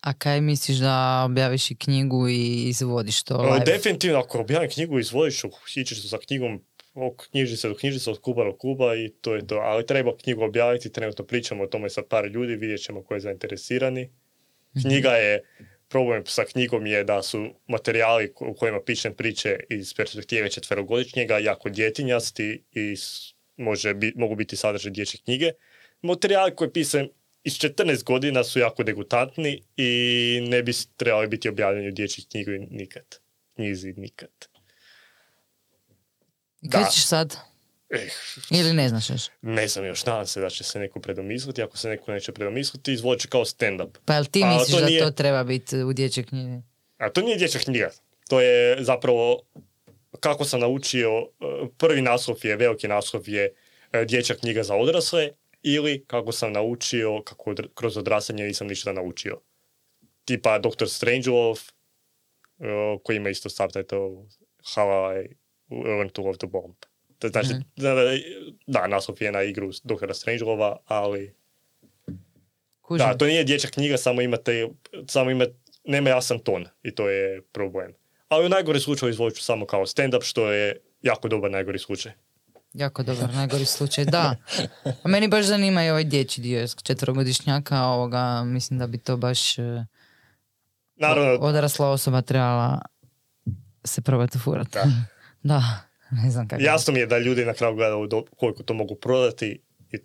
A kaj misliš da objaviš i knjigu i izvodiš to Ali live? definitivno, ako objavim knjigu, izvodiš, ićeš sa knjigom od knjižnice do knjižnice, od kluba do kluba i to je to. Ali treba knjigu objaviti, trenutno pričamo o tome sa par ljudi, vidjet ćemo ko je zainteresirani. Knjiga je, problem sa knjigom je da su materijali u kojima pišem priče iz perspektive četverogodišnjega jako djetinjasti i može bi, mogu biti sadržaj dječje knjige. Materijali koje pisam iz 14 godina su jako degutantni i ne bi trebali biti objavljeni u dječjih knjigu nikad. Knjizi nikad. Da. ćeš sad? Eh, Ili ne znaš još? ne znam još, nadam se da će se neko predomisliti. Ako se neko neće predomisliti, izvolit će kao stand-up. Pa jel ti A, misliš to da nije- to treba biti u dječjoj knjigi? A to nije dječja knjiga. To je zapravo kako sam naučio, eh, prvi naslov je, veliki naslov je eh, dječja knjiga za odrasle ili kako sam naučio, kako odr- kroz odrastanje nisam ništa naučio. Tipa Dr. Strangelove, eh, koji ima isto subtitle How I Learned to Love the Bomb. To znači, Mhm. da, naslov je na igru Dr. Strangelova, ali Kužim. da, to nije dječja knjiga, samo imate, samo ima, nema jasan ton i to je problem. Ali u najgori slučaju izvolit ću samo kao stand-up, što je jako dobar najgori slučaj. Jako dobar, najgori slučaj, da. A meni baš zanima i ovaj dječji dio četvrogodišnjaka, ovoga, mislim da bi to baš e, Naravno, odrasla osoba trebala se probati furati. Da. da, ne znam kako. jasno mi je da ljudi na kraju gledaju do- koliko to mogu prodati i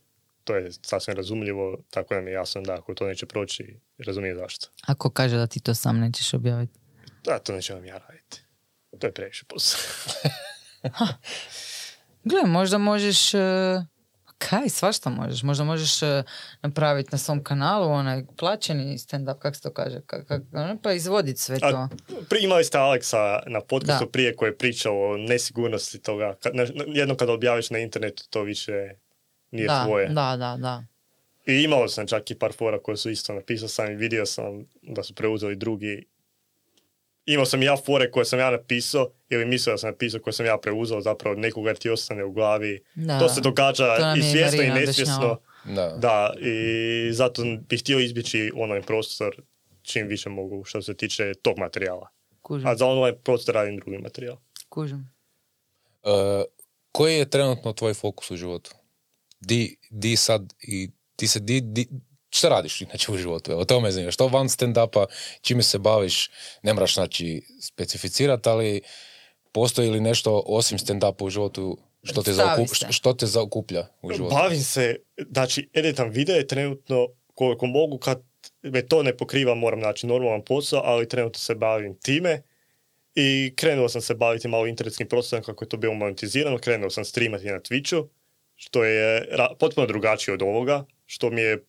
to je sasvim razumljivo, tako da mi je jasno da ako to neće proći, razumije zašto. Ako kaže da ti to sam nećeš objaviti. Da, to neće vam ja raditi. To je previše posao. Gle, možda možeš... e, Kaj, svašta možeš. Možda možeš e, napraviti na svom kanalu onaj plaćeni stand-up, kako se to kaže, kak, kak- ono, pa izvoditi sve to. A, imali ste Aleksa na podcastu Da. prije koji je pričao o nesigurnosti toga. Kad, na, jednom kad objaviš na internetu to više nije da, tvoje. da, da, da. I imao sam čak i par fora koje su isto napisao sam i vidio sam da su preuzeli drugi. Imao sam ja fore koje sam ja napisao ili mislio da sam napisao koje sam ja preuzeo zapravo od nekoga jer ti ostane u glavi. Da. To se događa To i je svjesno i nesvjesno. Da. Da, i zato bih htio izbjeći online prostor čim više mogu što se tiče tog materijala. Kužim, A za online prostor radim drugi materijal. kužim. E, koji je trenutno tvoj fokus u životu? Di, di sad i ti se di, di, šta radiš inače u životu? Evo, to me zanima. Što van stand-upa, čime se baviš? Ne moraš znači specificirati, ali postoji li nešto osim stand-upa u životu što te, zaokup, što te zaokuplja u životu? Bavim se, znači, editam videe trenutno koliko mogu, kad me to ne pokriva, moram naći normalan posao, ali trenutno se bavim time. I krenuo sam se baviti malo internetskim prostorom kako je to bilo monetizirano, krenuo sam streamati na Twitchu, što je ra- potpuno drugačije od ovoga, što mi je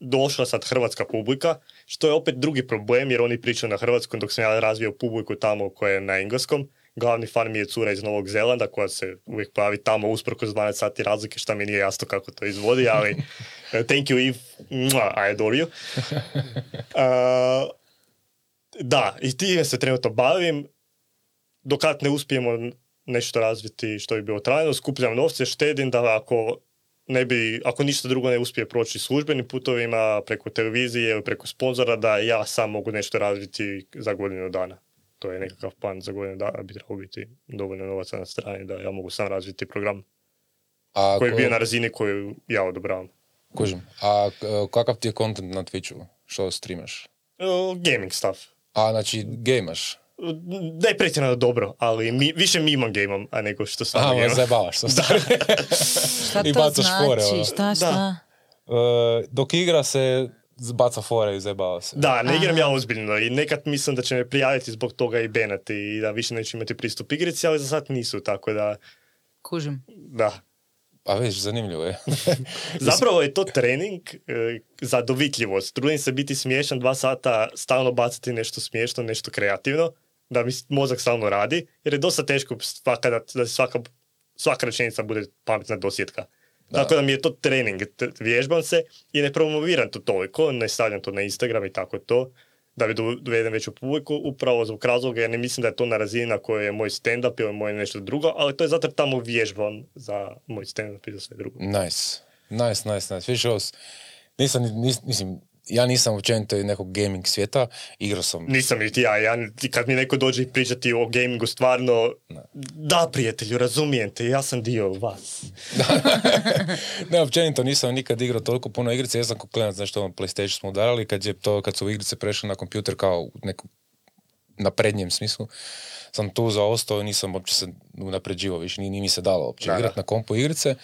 došla sad hrvatska publika, što je opet drugi problem jer oni pričaju na hrvatskom dok sam ja razvio publiku tamo koja je na engleskom. Glavni fan mi je cura iz Novog Zelanda koja se uvijek pojavi tamo usprkos 12 sati razlike šta mi nije jasno kako to izvodi, ali eh, thank you Eve, I adore you. Uh, da, i time se trenutno bavim. Dokad ne uspijemo nešto razviti što bi bilo trajno, skupljam novce, štedim da ako ne bi, ako ništa drugo ne uspije proći službenim putovima, preko televizije ili preko sponzora, da ja sam mogu nešto razviti za godinu dana. To je nekakav plan za godinu dana, bi trebalo biti dovoljno novaca na strani da ja mogu sam razviti program A, koji ko- je bio na razini koju ja odobravam. kužim. A k- kakav ti je content na Twitchu? Što streamaš? Uh, gaming stuff. A, znači, gejmaš? Ne pretjerano dobro, ali mi, više mimom gameom, a nego što ma gameom. zajebavaš se. stari. Šta I bacaš znači? fore, ono. Šta, šta? E, dok igra se baca fore i zajebava se. Da, ne igram Aha. ja ozbiljno i nekad mislim da će me prijaviti zbog toga i benati i da više neću imati pristup igrici, ali za sad nisu, tako da, Kužim. da. A već, zanimljivo je. Zapravo je to trening e, za dovitljivost. Trudim se biti smiješan dva sata, stalno bacati nešto smiješno, nešto kreativno, da mi mozak stalno radi, jer je dosta teško svaka, da, da svaka, svaka rečenica bude pametna dosjetka. Da. Tako da mi je to trening, vježbam se i ne promoviram to toliko, ne stavljam to na Instagram i tako to, da bi do- dovedem veću publiku, upravo zbog razloga jer ne mislim da je to na razini na kojoj je moj stand-up ili moj nešto drugo, ali to je zato tamo vježbam za moj stand-up i za sve drugo. Nice. Nice, nice, nice. S- nisam, nis, mislim, ja nisam općenito nekog gaming svijeta, igrao sam Nisam niti ja, ja kad mi neko dođe i pričati o gamingu stvarno, da prijatelju, razumijem te, ja sam dio vas. ne, općenito nisam nikad igrao toliko puno igrice, ja sam kao klinac, nešto ono, PlayStation smo udarali, kad, je to, kad su igrice prešle na kompjuter kao neku naprednjem smislu, sam tu zaostao i nisam uopće se unapređivao više, nije, nije mi se dalo uopće Da, da. igrat na kompu igrice.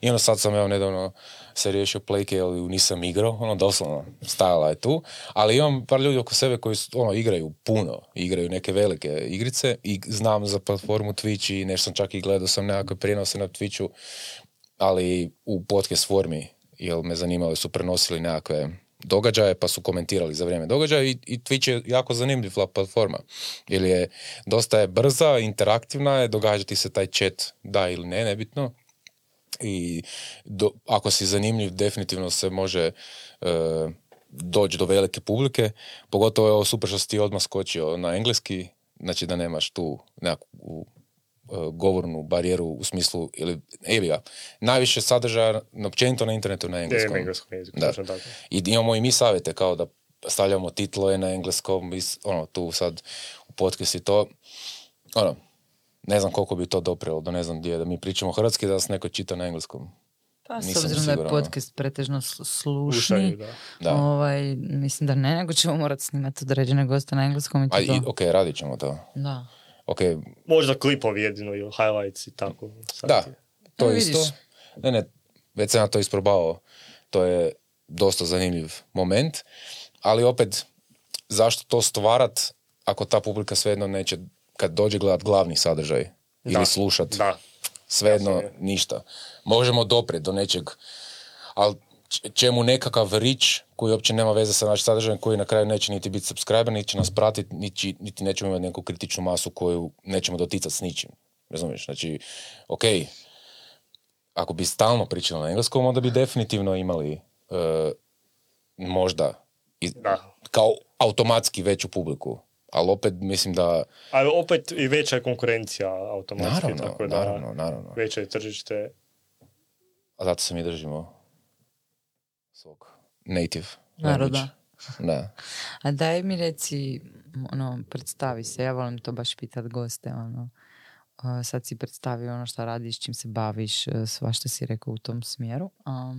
I ono sad sam evo nedavno se riješio playke, ali nisam igrao, ono doslovno stajala je tu, ali imam par ljudi oko sebe koji su, ono, igraju puno, igraju neke velike igrice i znam za platformu Twitch i nešto sam čak i gledao sam nekakve prijenose na Twitchu, ali u podcast formi, jer me zanimalo su prenosili nekakve događaje pa su komentirali za vrijeme događaja i, i Twitch je jako zanimljiva platforma jer je dosta je brza, interaktivna je, događa ti se taj chat da ili ne, nebitno. I do, ako si zanimljiv definitivno se može e, doći do velike publike, pogotovo je ovo super što si ti odmah skočio na engleski, znači da nemaš tu nekakvu govornu barijeru u smislu, ili evi ga, najviše sadržaja općenito na internetu na Je, engleskom. na engleskom jeziku, Da. tako. I imamo i mi savjete kao da stavljamo titlove na engleskom, ono, tu sad u podcast i to, ono, ne znam koliko bi to doprelo, da ne znam gdje, da mi pričamo hrvatski, da nas neko čita na engleskom. Pa, s obzirom da je ono. podcast pretežno sl- slušni, Slušaju, da. Da. Ovaj, mislim da ne, nego ćemo morati snimati određene goste na engleskom i to. A i, ok, radit ćemo to. Da. Ok, Možda klipovi jedino ili highlights i tako. Sad da, to E, isto. vidiš. Ne, ne, već sam ja to isprobao. To je dosta zanimljiv moment, ali opet, zašto to stvarat ako ta publika svejedno neće, kad dođe gledat glavni sadržaj ili Da. slušat, Da. svejedno je. ništa. Možemo doprijeti do nečeg, ali čemu nekakav rič koji uopće nema veze sa našim sadržajem, koji na kraju neće niti biti subscriber, niti će nas pratiti, niti, niti nećemo imati neku kritičnu masu koju nećemo doticati s ničim. Razumiješ? Znači, ok, ako bi stalno pričali na engleskom, onda bi definitivno imali e, možda i- Da. kao automatski veću publiku. Ali opet mislim da, Ali opet i veća je konkurencija automatski. naravno, tako da naravno, naravno. Veće je tržište. A zato se mi držimo svog native Naroda. Da. A daj mi reci, ono, predstavi se, ja volim to baš pitat goste, ono, a, sad si predstavio ono što radiš, čim se baviš, e, svašta si rekao u tom smjeru. A,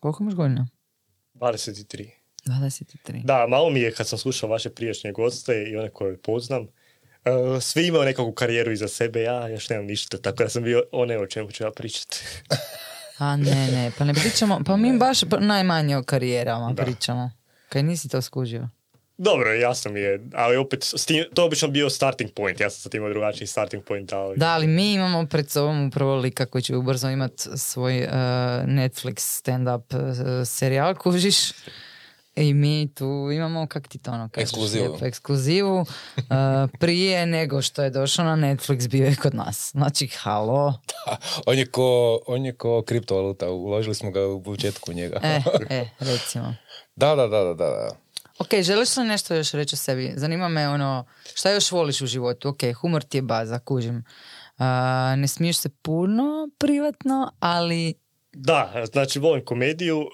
koliko imaš godina? 23. 23. Da, malo mi je kad sam slušao vaše prijašnje goste i one koje poznam. e, svi imaju nekakvu karijeru iza sebe, ja još nemam ništa, tako da sam bio one o čemu ću ja pričati. A ne, ne, pa ne pričamo, pa mi baš najmanje o karijerama Da. pričamo. Kaj nisi to skužio? Dobro, jasno mi je, ali opet, tim, to je obično bio starting point, ja sam sad imao drugačiji starting point, ali... Da, ali mi imamo pred sobom upravo lika koji će ubrzo imat svoj e, Netflix stand-up e, serijal, kužiš. I mi tu imamo, kak ti to ono kažeš? Ekskluzivu. lijepo, ekskluzivu. e, prije nego što je došao na Netflix, bio je kod nas. Znači, halo. On je ko, on je ko kriptovaluta, uložili smo ga u početku u njega. E, e, recimo. Da, da, da, da, da, da. Ok, želiš li nešto još reći o sebi? Zanima me ono, šta još voliš u životu? Ok, humor ti je baza, kužim. A, ne smiješ se puno privatno, ali Da, znači volim komediju.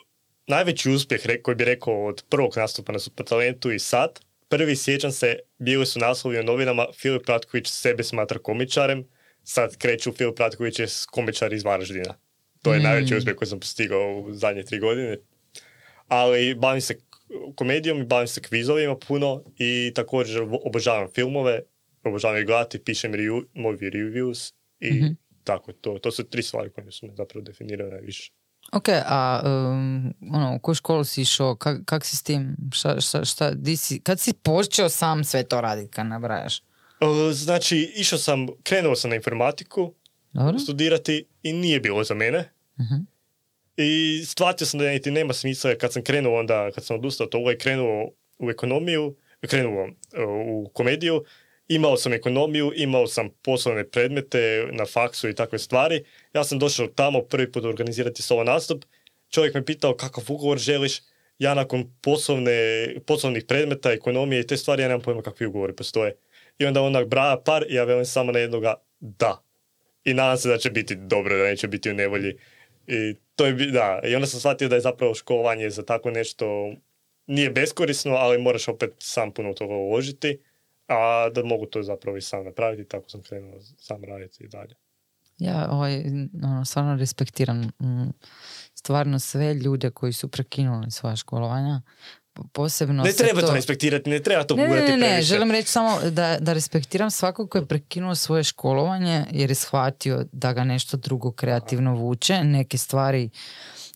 Najveći uspjeh koji bi rekao od prvog nastupa na Supertalentu i sad. Prvi sjećam se, bili su naslovi u novinama Filip Ratković sebe smatra komičarem. Sad kreću Filip Ratković je komičar iz Varaždina. To je najveći uspjeh koji sam postigao u zadnje tri godine. Ali bavim se komedijom i bavim se kvizovima puno i također obožavam filmove, obožavam ih gledati, pišem review, movie reviews i tako to. To su tri stvari koje su me zapravo definirane najviše. Ok, a um, ono, u koju školu si išao, kak, kak si s tim, šta, šta, šta, di si, kad si počeo sam sve to raditi, kad nabrajaš? E, Znači, išao sam, krenuo sam na informatiku Dobro? studirati i nije bilo za mene. Mhm. I shvatio sam da niti nema smisla kad sam krenuo onda, kad sam odustao od toga i krenuo u ekonomiju, krenuo e, u komediju, imao sam ekonomiju, imao sam poslovne predmete na faksu i takve stvari. Ja sam došao tamo prvi put organizirati solo nastup. Čovjek me pitao kakav ugovor želiš. Ja nakon poslovne, poslovnih predmeta, ekonomije i te stvari, ja nemam pojma kakvi ugovori postoje. I onda onak braja par i ja velim samo na jednoga da. I nadam se da će biti dobro, da neće biti u nevolji. I to je, da, i onda sam shvatio da je zapravo školovanje za tako nešto nije beskorisno, ali moraš opet sam puno toga uložiti, a da mogu to zapravo i sam napraviti, tako sam krenuo sam raditi i dalje. Ja ovaj, ono, stvarno respektiram mm, stvarno sve ljude koji su prekinuli svoja školovanja. posebno... Ne treba to respektirati, ne treba to ne, ne, gurati ne, ne, previše. želim reći samo da, da respektiram svakog ko je prekinuo svoje školovanje jer je shvatio da ga nešto drugo kreativno vuče, neke stvari,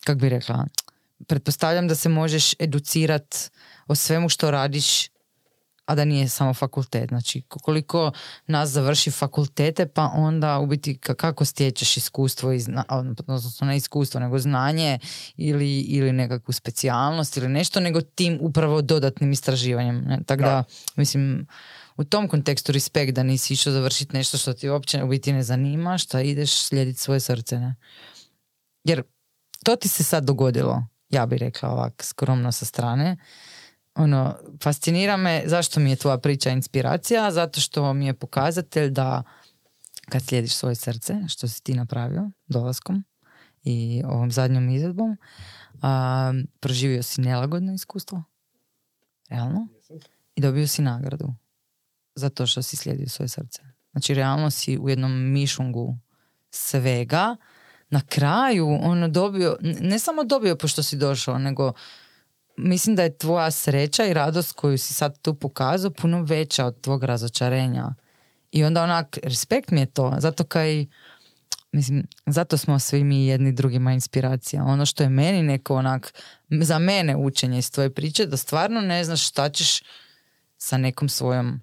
kak bi rekla, pretpostavljam da se možeš educirat o svemu što radiš a da nije samo fakultet. Znači, koliko nas završi fakultete, pa onda u biti ka- kako stječeš iskustvo, i zna, odnosno ne iskustvo, nego znanje ili, ili nekakvu specijalnost ili nešto, nego tim upravo dodatnim istraživanjem. Ne? Tako da, Da. mislim, u tom kontekstu respekt da nisi išao završiti nešto što ti uopće u biti ne zanima, što ideš slijediti svoje srce. Ne? Jer to ti se sad dogodilo, ja bih rekla ovak skromno sa strane. Ono, fascinira me zašto mi je tvoja priča inspiracija, zato što mi je pokazatelj da kad slijediš svoje srce, što si ti napravio dolaskom i ovom zadnjom izvedbom, a, proživio si nelagodno iskustvo, realno, i dobio si nagradu za to što si slijedio svoje srce. Znači, realno si u jednom mišungu svega, na kraju ono dobio, ne samo dobio pošto si došao, nego mislim da je tvoja sreća i radost koju si sad tu pokazao puno veća od tvog razočarenja. I onda onak, respekt mi je to, zato kaj, mislim, zato smo svi mi jedni drugima inspiracija. Ono što je meni neko onak, za mene učenje iz tvoje priče, da stvarno ne znaš šta ćeš sa nekom svojom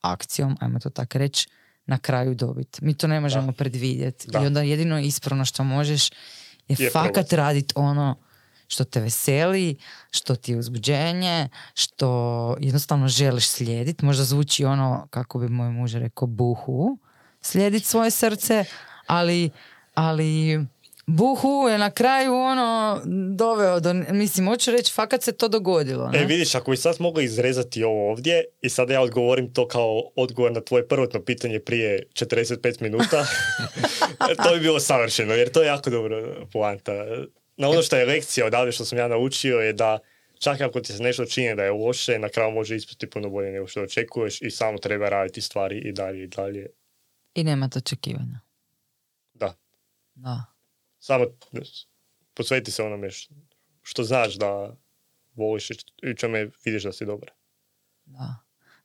akcijom, ajmo to tako reći, na kraju dobiti. Mi to ne možemo predvidjeti. I onda jedino ispravno što možeš je, Je fakat raditi ono što te veseli, što ti je uzbuđenje, što jednostavno želiš slijediti. Možda zvuči ono, kako bi moj muž rekao, buhu, slijediti svoje srce, ali, ali buhu je na kraju ono doveo do, mislim, hoću reći, fakat se to dogodilo. Ne? E, vidiš, ako bi sad mogli izrezati ovo ovdje i sada ja odgovorim to kao odgovor na tvoje prvotno pitanje prije 45 minuta, to bi bilo savršeno, jer to je jako dobro poanta. Na ono što je lekcija odavde što sam ja naučio je da čak ako ti se nešto čini da je loše, na kraju može ispasti puno bolje nego što očekuješ i samo treba raditi stvari i dalje i dalje. I nema to očekivanja. Da, Da. samo posveti se onome što znaš da voliš i čome vidiš da si dobar. Da.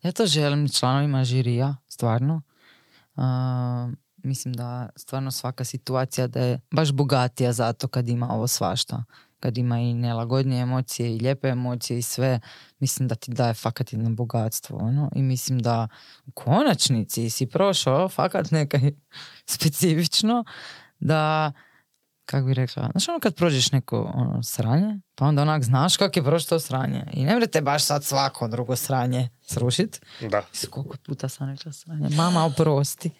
Ja to želim članovima žirija, stvarno. A, mislim da stvarno svaka situacija da je baš bogatija zato kad ima ovo svašta. Kad ima i nelagodnije emocije i lijepe emocije i sve, mislim da ti daje fakat jedno bogatstvo. Ono? I mislim da u konačnici si prošao fakat nekaj specifično da kako bi rekla, znaš ono kad prođeš neko ono, sranje, pa onda onak znaš kako je prošlo to sranje. I ne mrete baš sad svako drugo sranje srušit. Da. Mislim, koliko puta sam rekla sranje. Mama, oprosti.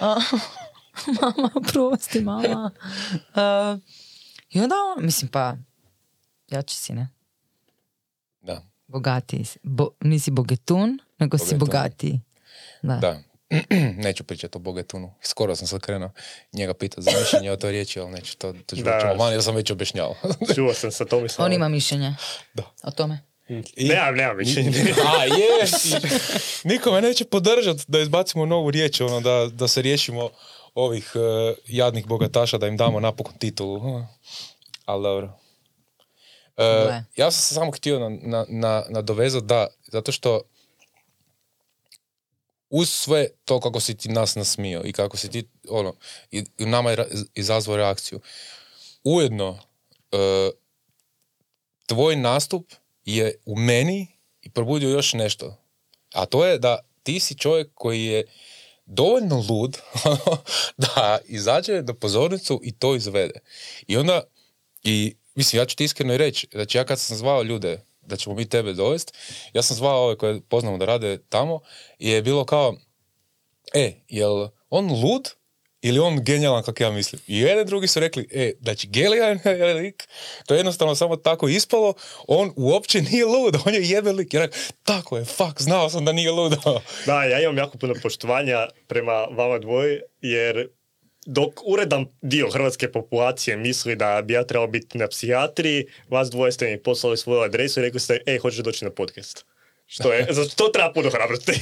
Mama, oprosti, mama. A, I onda on, mislim, pa, jači si, ne? Da, Bogatiji si. Bo, nisi bogetun, nego si Bogetun. bogatiji. Da. da. neću pričati o Bogetunu. Skoro sam sad krenuo njega pitati za mišljenje o toj riječi, ali neću to. to ću Da. ja sam već objašnjavao. Čuo sam sa Tomislavom. On ima mišljenje Da. o tome. I- Nemam, nemam mišljenje. A, je! I Niko me neće podržati da izbacimo novu riječ, ono, da, da se riješimo ovih eh, jadnih bogataša, da im damo napokon titulu. Hm. Ali dobro. E, ja sam se samo htio na, na, na, nadovezati da, zato što uz sve to kako si ti nas nasmio i kako si ti, ono, i, i nama je izazvao reakciju, ujedno e, tvoj nastup je u meni i probudio još nešto. A to je da ti si čovjek koji je dovoljno lud da izađe na pozornicu i to izvede. I onda, i mislim, ja ću ti iskreno i reći, znači ja kad sam zvao ljude da ćemo mi tebe dovesti, ja sam zvao ove koje poznamo da rade tamo i je bilo kao, e, jel on lud ili on genijalan kako ja mislim. I jedan drugi su rekli, e, znači genijalan je lik, to je jednostavno samo tako ispalo, on uopće nije lud, on je jebe lik. Ja tako je, fuck, znao sam da nije lud. Da, ja imam jako puno poštovanja prema vama dvoje, jer dok uredan dio hrvatske populacije misli da bi ja trebao biti na psihijatriji, vas dvoje ste mi poslali svoju adresu i rekli ste, ej, hoćeš doći na podcast. Što je, za to treba puno hrabrosti.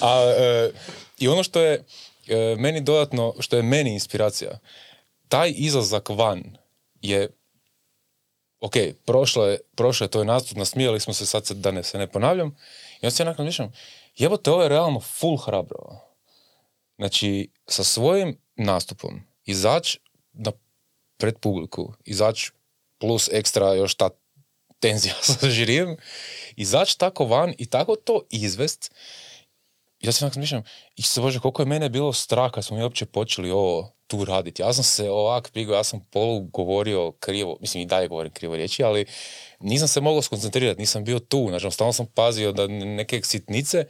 A, e, I ono što je e, meni dodatno, što je meni inspiracija, taj izlazak van je ok, prošlo je, prošlo je to je nastup, nasmijali smo se, sad se, da ne, se ne ponavljam. I onda se ja nakon mišljam, jebote, ovo je realno full hrabro. Znači, sa svojim nastupom, izaći na pred publiku, izaći plus ekstra još ta tenzija sa žirijem, izaći tako van i tako to izvest, ja se nakon mišljam, i se bože, koliko je mene bilo strah kad smo mi uopće počeli ovo tu raditi. Ja sam se ovak prigao, ja sam polu govorio krivo, mislim i dalje govorim krivo riječi, ali nisam se mogao skoncentrirati, nisam bio tu, znači stalno sam pazio da neke sitnice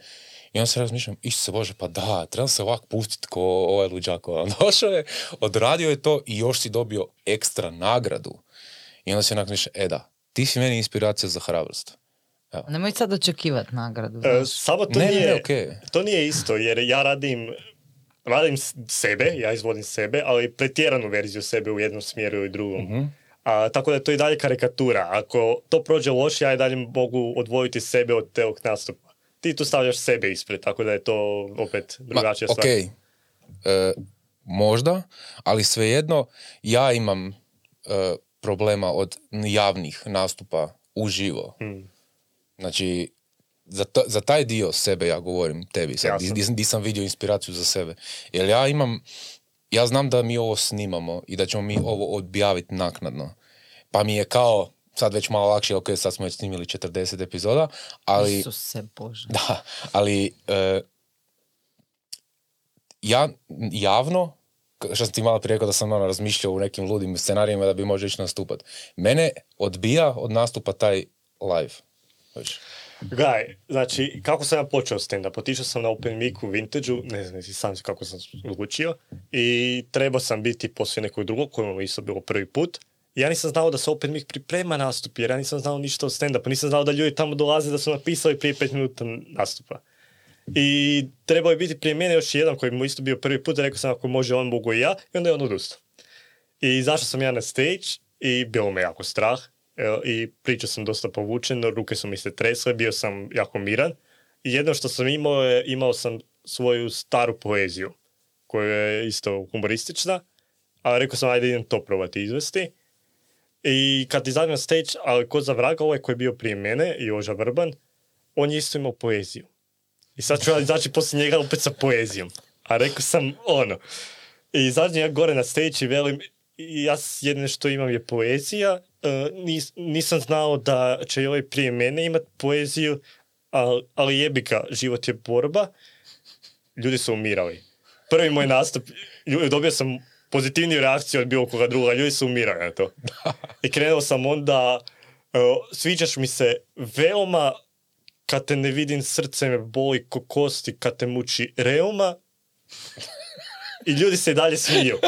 i onda se razmišljam, se Bože, pa da, trebam se ovak pustiti ko ovaj luđako. Došao je, odradio je to i još si dobio ekstra nagradu. I onda se nakon mišljam, e da, ti si meni inspiracija za hrabrost. Evo. Nemoj sad očekivati nagradu. E, samo to Ne, ne, nije, ne, okej. to nije isto, jer ja radim, radim sebe, ja izvodim sebe, ali pretjeranu verziju sebe u jednom smjeru i drugom. Mhm. A, tako da je to i dalje karikatura. Ako to prođe loše, ja i dalje mogu odvojiti sebe od tog nastupa. Ti tu stavljaš sebe ispred, tako da je to opet drugačija Ma, stvar. e, možda, ali svejedno ja imam e, problema od javnih nastupa uživo. Hmm. Znači, za, za taj dio sebe ja govorim tebi sad, di, di sam vidio inspiraciju za sebe. Jer ja imam, ja znam da mi ovo snimamo i da ćemo mi ovo objaviti naknadno. Pa mi je kao, sad već malo lakše, ok, sad smo već snimili 40 epizoda, ali... Isuse Bože. Da, ali e, ja javno, što sam ti malo prije rekao da sam ono razmišljao u nekim ludim scenarijima da bi možda ići nastupat. Mene odbija od nastupa taj live. Znači, Gledaj, znači, kako sam ja počeo stand-up? Otišao sam na open mic u Vintage-u, ne znam si sam kako sam odlučio, i trebao sam biti poslije nekog drugog, kojemu isto bilo prvi put. Ja nisam znao da se open mic priprema nastup, jer ja nisam znao ništa o stand-upu, nisam znao da ljudi tamo dolaze da su napisali prije pet minuta nastupa. I trebao je biti prije mene još jedan koji mu isto bio prvi put, rekao sam ako može on, mogu i ja, i onda je on odustao. I izašao sam ja na stage i bilo me jako strah i pričao sam dosta povučeno, ruke su mi se tresle, bio sam jako miran. I jedno što sam imao je, imao sam svoju staru poeziju, koja je isto humoristična, a rekao sam ajde idem to probati izvesti. I kad izađem na stage, ali ko za vraga, ovaj koji je bio prije mene, Joža Vrban, on je isto imao poeziju. I sad ću ja izaći poslije njega opet sa poezijom. A rekao sam ono. I izađem ja gore na stage i velim, ja jedino što imam je poezija. e, nis- nisam znao da će ovaj prije mene imat poeziju, ali, ali jebi ga, život je borba. Ljudi su umirali. Prvi moj nastup, dobio sam pozitivniju reakciju od bilo koga druga, ljudi su umirali na to. I krenuo sam onda, e, sviđaš mi se veoma kad te ne vidim srce me boli ko kosti, kad te muči reuma i ljudi se i dalje smiju.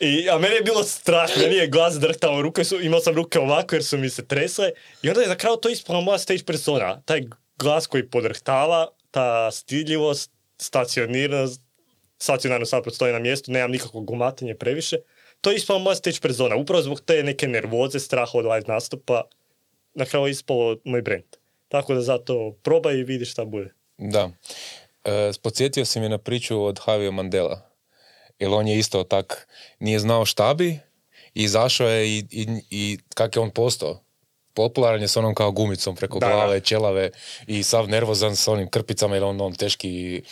I, a meni je bilo strah, meni je glas drhtao, ruke su, imao sam ruke ovako jer su mi se tresle i onda je na kraju to ispala moja stage persona. Taj glas koji podrhtava, ta stidljivost, stacioniranost, stacionarno sad stoji na mjestu, nemam nikakvog gumatanja previše. To je ispala moja stage persona, upravo zbog te neke nervoze, straha od live nastupa, na kraju je ispalo moj brand. Tako da zato probaj i vidi šta bude. Da. E, podsjetio si me na priču od Javio Mandela. Jer on je isto tak, nije znao šta bi izašao je i, i, i kak je on postao. Popularan je s onom kao gumicom preko Da, da. glave, čelave i sav nervozan s onim krpicama jer on, on teški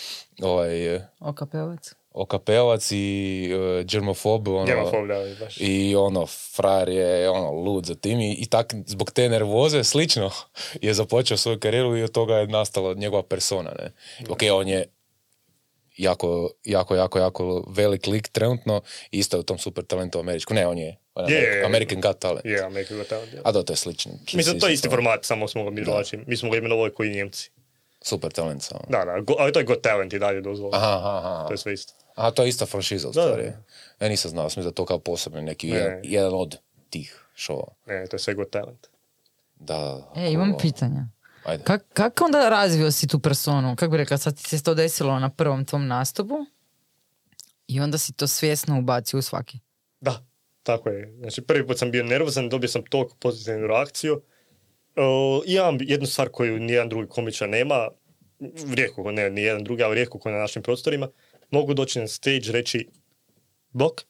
ovaj, e, OKP-ovac. OKP-ovac i uh, germofob. Ono, Germofob, da, baš. I ono, frajer je ono, lud za tim i, i tak zbog te nervoze slično je započeo svoju karijeru i od toga je nastala njegova persona. Ne? Ok, on je jako, jako, jako, jako velik lik trenutno i isto je u tom super talentu američku. Ne, on je, on je Je, American, Got Talent. Je, American Got Talent, ja. A da, to je slično. Mislim, to je isti format, samo smo ga mi drugačiji. Mi smo ga imenovali koji Njemci. Super talent samo. Da, da, go, ali to je Got Talent i dalje dozvoljeno. Aha, aha, aha. To je sve isto. Aha, to je ista franšiza u da, stvari. da. Ja nisam znao, sam da to kao posebno neki, Ne. jedan, jedan od tih šova. Ne, to je sve Got Talent. Da, E, imam pitanja. Ajde. Kak, kako onda razvio si tu personu? Kako bi rekla, sad ti se to desilo na prvom tvom nastupu i onda si to svjesno ubacio u svaki. Da, tako je. Znači, prvi put sam bio nervozan, dobio sam toliko pozitivnu reakciju. O, imam jednu stvar koju nijedan drugi komičar nema, rijetko, ne ni jedan drugi, ali rijetko ko na našim prostorima, mogu doći na stage, reći bok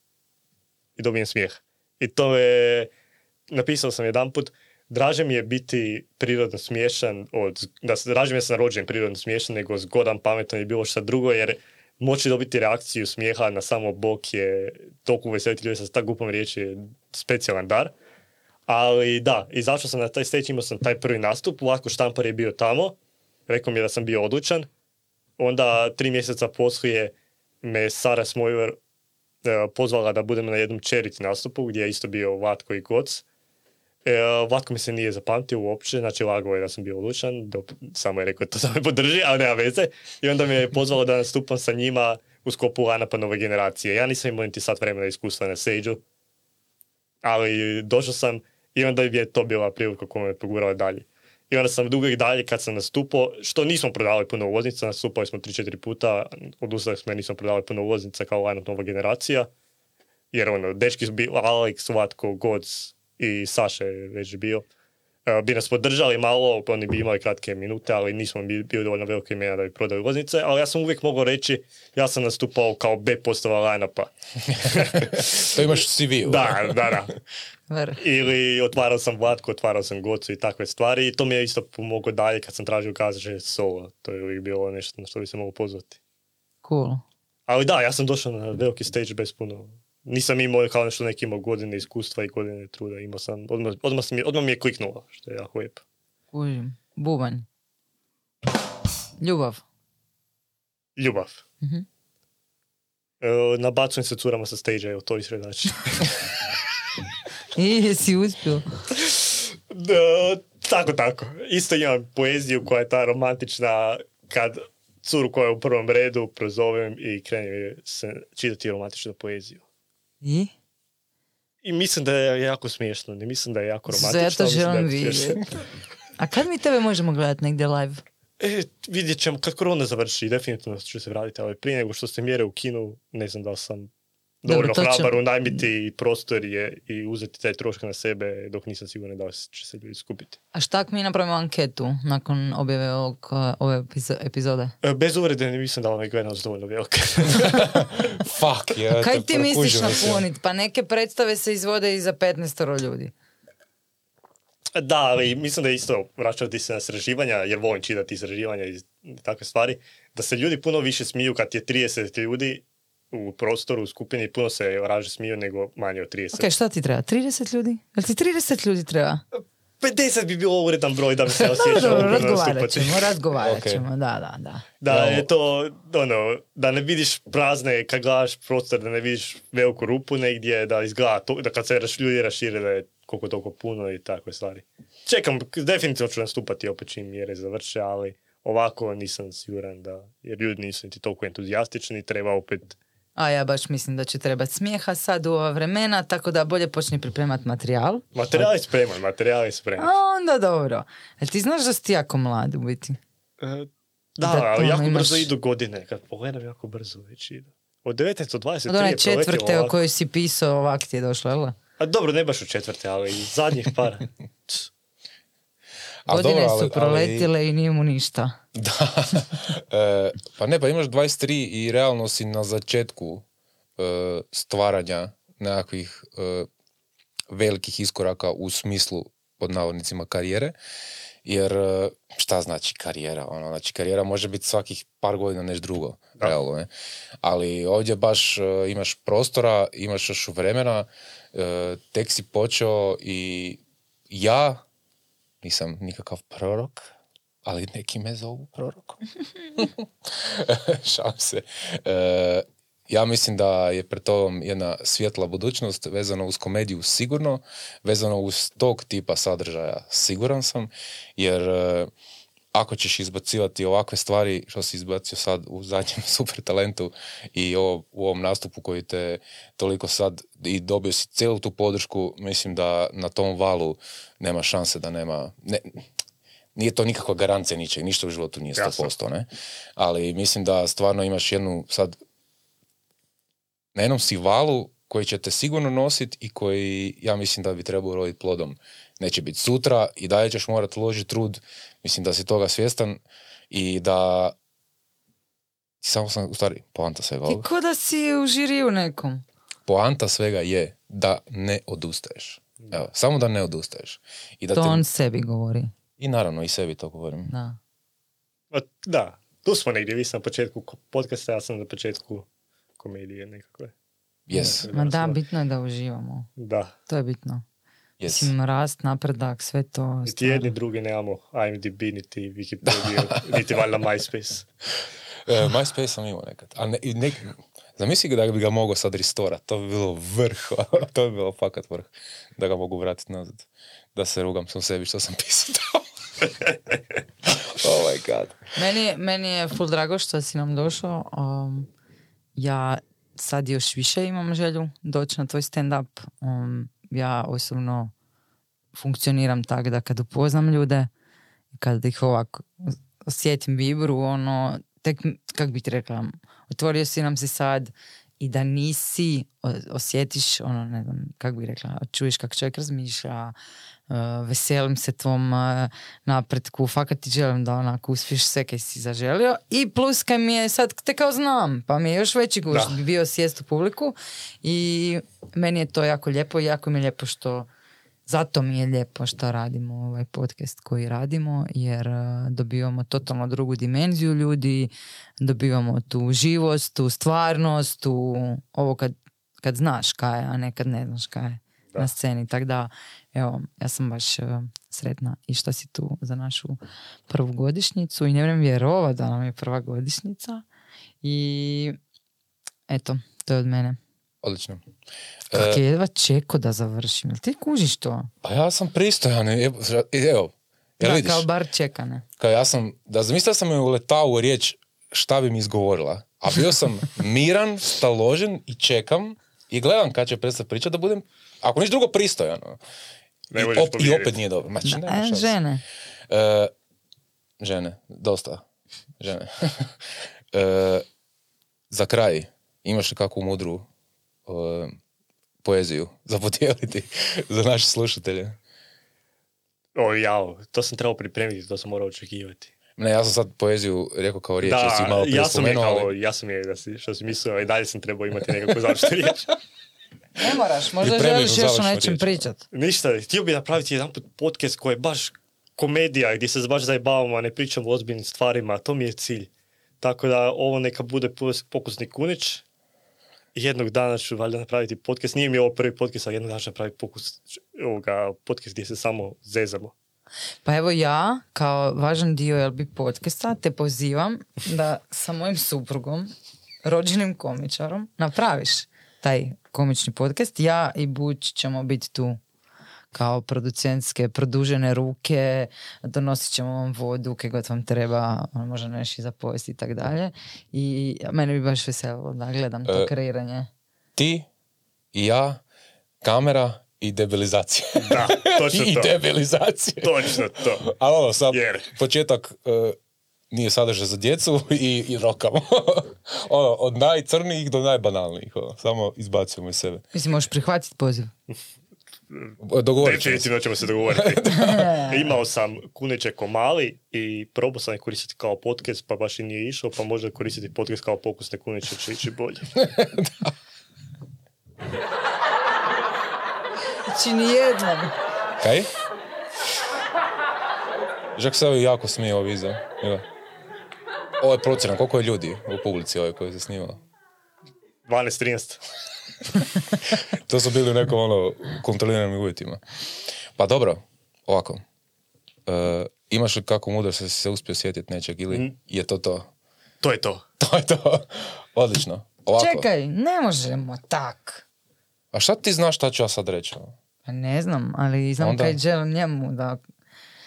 i dobijem smijeh. I to je napisao sam jedan put, draže mi je biti prirodno smiješan, od, da se, draže mi je sam rođen prirodno smiješan nego zgodan, pametan i bilo što drugo, jer moći dobiti reakciju smijeha na samo bok je toliko veseliti ljudi sa tak gupom riječi je specijalan dar. Ali da, izašao sam na taj stage, imao sam taj prvi nastup, Vlatko Štampar je bio tamo, rekao mi je da sam bio odlučan. Onda tri mjeseca poslije me Sara Smojver e, pozvala da budem na jednom charity nastupu gdje je isto bio Vlatko i Goc. E, Vlatko mi se nije zapamtio uopće, znači lagao je da sam bio odlučan, dok, samo je rekao to da me podrži, ali nema veze. I onda me je pozvalo da nastupam sa njima u skopu Lanapa nove generacije. Ja nisam imao niti sat vremena iskustva na stage ali došao sam i onda je to bila prilika koja me pogurala dalje. I onda sam dugo i dalje kad sam nastupao, što nismo prodavali puno ulaznica, nastupali smo 3-4 puta, odustali smo jer nismo prodavali puno ulaznica kao line nova generacija. Jer ono, dečki su bili, Alex, Vatko, Gods i Saša je već bio. E, bi nas podržali malo, oni bi imali kratke minute, ali nismo bili dovoljno velike imena da bi prodali ulaznice, ali ja sam uvijek mogao reći, ja sam nastupao kao B postava line-upa. to imaš u CV-u. Da, da, da. Ili otvarao sam Vlatko, otvarao sam Gocu i takve stvari i to mi je isto pomoglo dalje kad sam tražio kazaže solo. To je uvijek bilo nešto na što bi se mogao pozvati. Cool. Ali da, ja sam došao na veliki stage bez puno nisam imao kao nešto neki imao godine iskustva i godine truda. Imao sam, odmah, odmah, mi, odmah mi je kliknulo, što je jako lijepo. Kužim. Bubanj. Ljubav. Ljubav. Mm-hmm. E, nabacujem se curama sa stage evo, to i sredači. I, jesi uspio? Da, tako, tako. Isto imam poeziju koja je ta romantična, kad curu koja je u prvom redu prozovem i krenem se čitati romantičnu poeziju. I? I mislim da je jako smiješno, ne mislim da je jako romantično. Zato želim vidjeti. A kad mi tebe možemo gledati negdje live? E, vidjet ćemo, kad korona završi, definitivno ću se vratiti, ali prije nego što se mjere u kinu, ne znam da li sam dovoljno hrabar unajmiti prostor je, i uzeti taj troška na sebe dok nisam siguran da će se ljudi skupiti. A šta ako mi napravimo anketu nakon objave ovog, ove epizode? E, bez uvrede ne mislim da vam je gledanost dovoljno velika. Fuck, ja Kaj ti misliš napuniti? Pa neke predstave se izvode i za 15 ljudi. Da, ali mislim da je isto vraćati se na sraživanja, jer volim čitati sraživanja i takve stvari, da se ljudi puno više smiju kad je 30 ljudi u prostoru, u skupini, puno se raže smiju nego manje od 30. Ok, šta ti treba? 30 ljudi? Jel ti 30 ljudi treba? 50 bi bilo uredan broj da bi se osjećao. Dobro, razgovarat ćemo, razgovarat ćemo, da, da, da. Da je to, ono, da ne vidiš prazne, kad gledaš prostor, da ne vidiš veliku rupu negdje, da izgleda, to, da kad se ljudi rašire da je koliko toliko puno i takve stvari. Čekam, definitivno ću nastupati opet čim mjere završe, ali ovako nisam siguran da, jer ljudi nisu niti toliko entuzijastični, treba opet a ja baš mislim da će trebati smijeha sad u ova vremena, tako da bolje počni pripremati materijal. Materijal je spreman, materijal je spreman. A onda dobro. Jel ti znaš da si ti jako mlad u biti? E, da, ali jako brzo idu godine. Kad pogledam, jako brzo već idu. Od 19 do 23 Od one četvrte o kojoj si pisao, ovak ti je došlo, jel? A dobro, ne baš u četvrte, ali zadnjih par. Godine dobro, su proletile i nije mu ništa. Da. e, pa ne, pa imaš 23 i realno si na začetku e, stvaranja nekakvih e, velikih iskoraka u smislu pod navodnicima karijere. Jer e, šta znači karijera? Ono, znači karijera može biti svakih par godina nešto drugo. Realno, ne? Ali ovdje baš imaš prostora, imaš još vremena, tek si počeo i ja nisam nikakav prorok, ali neki me zovu prorokom. Šalim se. E, ja mislim da je pred tobom jedna svjetla budućnost vezano uz komediju sigurno, vezano uz tog tipa sadržaja siguran sam, jer e, ako ćeš izbacivati ovakve stvari što si izbacio sad u zadnjem super talentu i ovo, u ovom nastupu koji te toliko sad i dobio si cijelu tu podršku, mislim da na tom valu nema šanse da nema... Ne, nije to nikakva garancija ničeg, ništa u životu nije 100%, ne? Ali mislim da stvarno imaš jednu sad na jednom si valu koji će te sigurno nositi i koji ja mislim da bi trebao roditi plodom. Neće biti sutra i dalje ćeš morati uložiti trud Mislim da si toga svjestan i da samo sam, u stvari, poanta svega ovoga. I ko da si u žiriju nekom. Poanta svega je da ne odustaješ. Evo, samo da ne odustaješ. I, da To te- on sebi govori. I naravno, i sebi to govorim. Da. Ma, Da, tu smo negdje, vi ste na početku podcasta, ja sam na početku komedije nekakve. Yes, Ma da, bitno je da uživamo. Da, To je bitno. Yes. Mislim, rast, napredak, sve to. niti jedni drugi nemamo IMDb, niti Wikipedia, niti valjda MySpace. E, MySpace sam imao nekad. A ne, i nek, zamisli da bi ga mogao sad restorat, to bi bilo vrh, to bi bilo fakat vrh, da ga mogu vratiti nazad. Da se rugam sam sebi što sam pisao tamo. oh my god. Meni, je- meni je full drago što si nam došao. Um, ja sad još više imam želju doći na tvoj stand-up. Um, ja osobno funkcioniram tako da kad upoznam ljude, kad ih ovako osjetim vibru, ono, tek, kak bi ti rekla, otvorio si nam se sad i da nisi, osjetiš, ono, ne znam, kak bi rekla, čuješ kako čovjek razmišlja, uh, veselim se tvom uh, napretku, fakat ti želim da onako uspiješ sve kaj si zaželio. I plus kaj mi je sad te kao znam, pa mi je još veći guš Da. bio sjest u publiku. I meni je to jako lijepo i jako mi je lijepo što zato mi je lijepo što radimo ovaj podcast koji radimo jer uh, dobivamo totalno drugu dimenziju ljudi, dobivamo tu živost, tu stvarnost, tu ovo kad, kad znaš kaj je, a ne kad ne znaš kaj je Da. na sceni. Tako da, evo, ja sam baš uh, sretna i što si tu za našu prvu godišnjicu i ne vjerujem vjerova da nam je prva godišnjica i eto, to je od mene. Odlično. Kak E, je jedva čeko da završim, jel ti kužiš to? pa ja sam pristojan, evo, evo jel da, vidiš? kao bar čekane. Kao ja sam, da zamislio sam je uletao u riječ šta bi mi izgovorila. A bio sam miran, staložen i čekam i gledam kad će prestati pričati da budem, ako niš drugo pristojan. ono. I, op- I opet nije dobro. Znači, nema E, šanse. žene. E, žene, dosta. Žene. E, za kraj, imaš li kakvu mudru e, poeziju za podijeliti za naše slušatelje? O, jao, to sam trebao pripremiti, to sam morao očekivati. Ne, ja sam sad poeziju rekao kao riječ, Da, malo prije ja sam je spomenuo, kao, ali- ja sam je da si, što si mislio, i dalje sam trebao imati nekakvu završnu riječ. Ne moraš, možda želiš još o nečem pričat. Ništa, htio bi napraviti jedan put podcast koji je baš komedija, gdje se baš zajebavamo, a ne pričamo o ozbiljnim stvarima, to mi je cilj. Tako da ovo neka bude pokusni kunić. Jednog dana ću valjda napraviti podcast. Nije mi ovo prvi podcast, ali jednog dana ću napraviti pokus, ovoga, podcast gdje se samo zezamo. Pa evo ja, kao važan dio LB podcasta, te pozivam da sa mojim suprugom, rođenim komičarom, napraviš taj komični podcast. Ja i Buć ćemo biti tu kao producentske produžene ruke, donosit ćemo vam vodu kaj god vam treba, ono, možda nešto i za pojesti i tak dalje. I mene bi baš veselilo da gledam to E, kreiranje. ti i ja, kamera i debilizacija. Da, točno I to. debilizacija. Točno to. A ono, sad, Jer. početak e, nije sadržaj za djecu i, i rokamo. ono, od najcrnijih do najbanalnijih. Ono, samo izbacujemo iz sebe. Mislim, možeš prihvatiti poziv. Dogovorit ćemo se. Ćemo se dogovoriti. Imao sam kuneće komali i probao sam je koristiti kao podcast, pa baš i nije išao, pa možda koristiti podcast kao pokusne kuneće će ići bolje. Znači, nijednom. Kaj? Žak se ovi jako smije iza. Evo. Ovo je procjena, koliko je ljudi u publici ovoj koji se snimao? 12-13. To su bili u nekom ono kontroliranim uvjetima. Pa dobro, ovako. E, imaš li kako mudro se se uspio sjetiti nečeg ili Mhm. je to to? To je to. To je to. Odlično. Ovako. Čekaj, ne možemo tak. A šta ti znaš šta ću ja sad reći? Pa ne znam, ali znam Onda- kaj želim njemu da...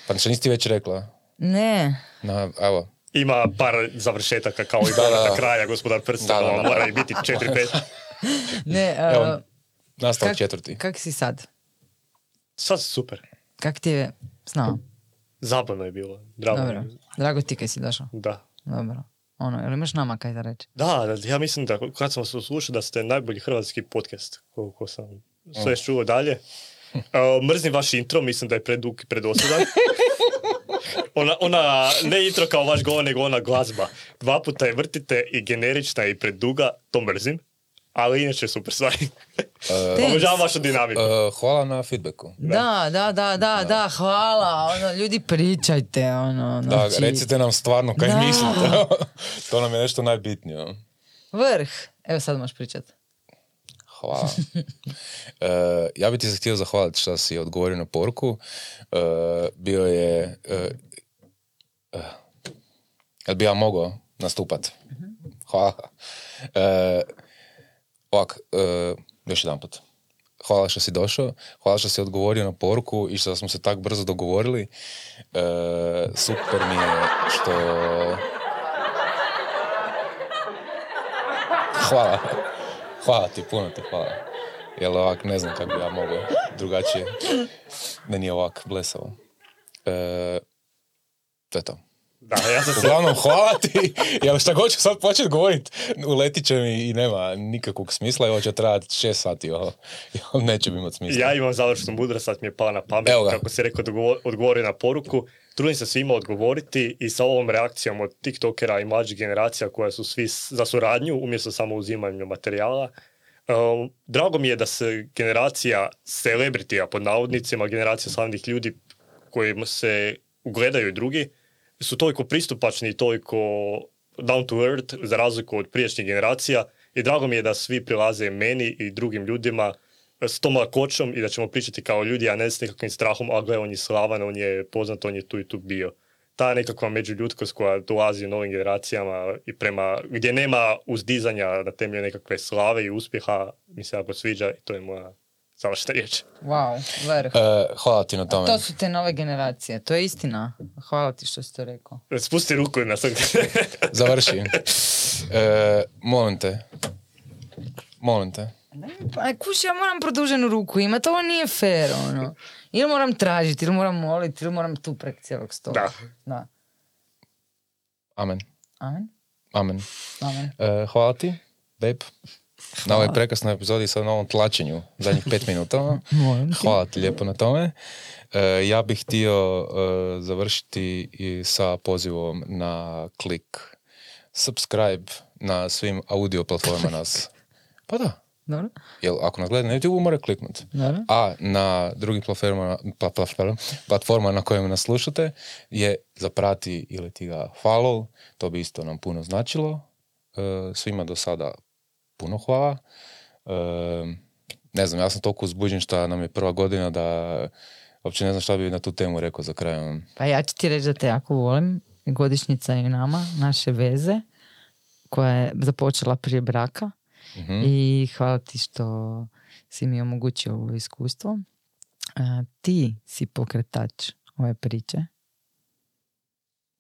Pa što nisi ti već rekla? Ne, Na, evo. Ima par završetaka kao i Da, do kraja, gospodar prsta, Da, da, da. mora i biti 4-5. ne, Evo, uh, nastavak kak, četvrti. kak si sad? Sad super. Kak ti je s nama? Zabavno je bilo. Drago. Dobro, drago ti kaj si došao. Da. Dobro. Ono, jel imaš nama kaj da reći? Da, da, ja mislim da kad sam vas slušao da ste najbolji hrvatski podcast koliko sam sve čuo dalje. Uh, mrzim vaš intro, mislim da je predug i predosadan. Ona, ona, ne intro kao vaš govor, nego ona glazba. Dva puta je vrtite i generična i preduga, to mrzim. ali inače super stvari. Thanks. Obožavam vašu dinamiku. Uh, hvala na feedbacku. Da, da, da, da, da, hvala. Ono, ljudi pričajte, ono, Da, znači, recite nam stvarno kaj Da. mislite. to nam je nešto najbitnije. vrh. Evo sad možeš pričat. Hvala. E, ja bi ti se htio zahvaliti što si odgovorio na poruku. E, bio je... E, e, jel bi ja mogao nastupat? Hvala. E, ovak, još jedan put. Hvala što si došao, hvala što si odgovorio na poruku i što smo se tak brzo dogovorili. Super mi je što... Hvala. Hvala ti, puno ti hvala. Jel ovak ne znam kako bi ja mogao drugačije. Meni je ovak blesavo. E, to je to. Da, ja sam se... Uglavnom, hvala ti. Jel šta god ću sad početi govorit, uletit će mi i nema nikakvog smisla i ovo će trajati šest sati. Jel neće mi imati smisla. Ja imam završnu mudrost, sad mi je pala na pamet, Evo kako si rekao, odgovorio na poruku. Trudim se svima odgovoriti i sa ovom reakcijom od tiktokera i mlađih generacija koja su svi za suradnju umjesto samo uzimanju materijala. Um, drago mi je da se generacija celebritija pod navodnicima, generacija slavnih ljudi kojima se ugledaju i drugi, su toliko pristupačni i toliko down to earth za razliku od prijašnjih generacija i drago mi je da svi prilaze meni i drugim ljudima s tom lakoćom i da ćemo pričati kao ljudi, a ne s nekakvim strahom, a gle, on je slavan, on je poznat, on je tu i tu bio. Ta nekakva međuljudskost koja dolazi u novim generacijama i prema, gdje nema uzdizanja na temelju nekakve slave i uspjeha, mi se jako sviđa i to je moja završna riječ. Wow, vrh. E, hvala ti na tome. To su te nove generacije, to je istina. Hvala ti što si to rekao. Spusti ruku na sve. Završi. E, molim te. Molim te. Pa kuš, ja moram produženu ruku imati, ovo nije fair, ono. Ili moram tražiti, ili moram moliti, ili moram tu prek cijelog stola. Da. da. Amen. Amen. Amen. Amen. E, hvala ti, babe. Na ovoj prekrasnoj epizodi sa novom tlačenju zadnjih pet minuta. Ti. Hvala ti lijepo na tome. E, ja bih htio e, završiti i sa pozivom na klik subscribe na svim audio platformama nas. Pa da. Dobro? Jel, ako nas gleda na YouTube, mora kliknuti. Dobro. A na drugim platformama, pa, pa, pardon, platformama na kojima nas slušate je zaprati ili ti ga follow. To bi isto nam puno značilo. E, svima do sada puno hvala. E, ne znam, ja sam toliko uzbuđen što nam je prva godina da uopće ne znam šta bi na tu temu rekao za kraj. Pa ja ću ti reći da te jako volim. Godišnjica je nama, naše veze, koja je započela prije braka. Mhm. I hvala ti što si mi omogućio ovo iskustvo. E, ti si pokretač ove priče.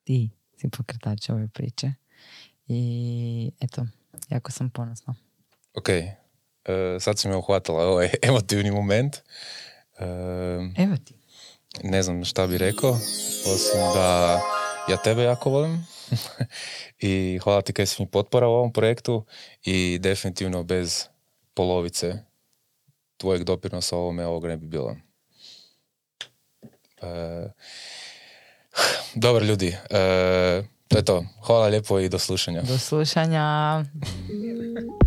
Ti si pokretač ove priče. I eto, jako sam ponosna. Ok, e, sad si me uhvatila ovaj emotivni moment. E, Evo ti. ne znam šta bi rekao, osim da ja tebe jako volim i hvala ti kaj si mi potpora u ovom projektu i definitivno bez polovice tvojeg doprinosa ovome ovog ne bi bilo. E, dobro ljudi, e, to je to. Hvala lijepo i do slušanja. Do slušanja.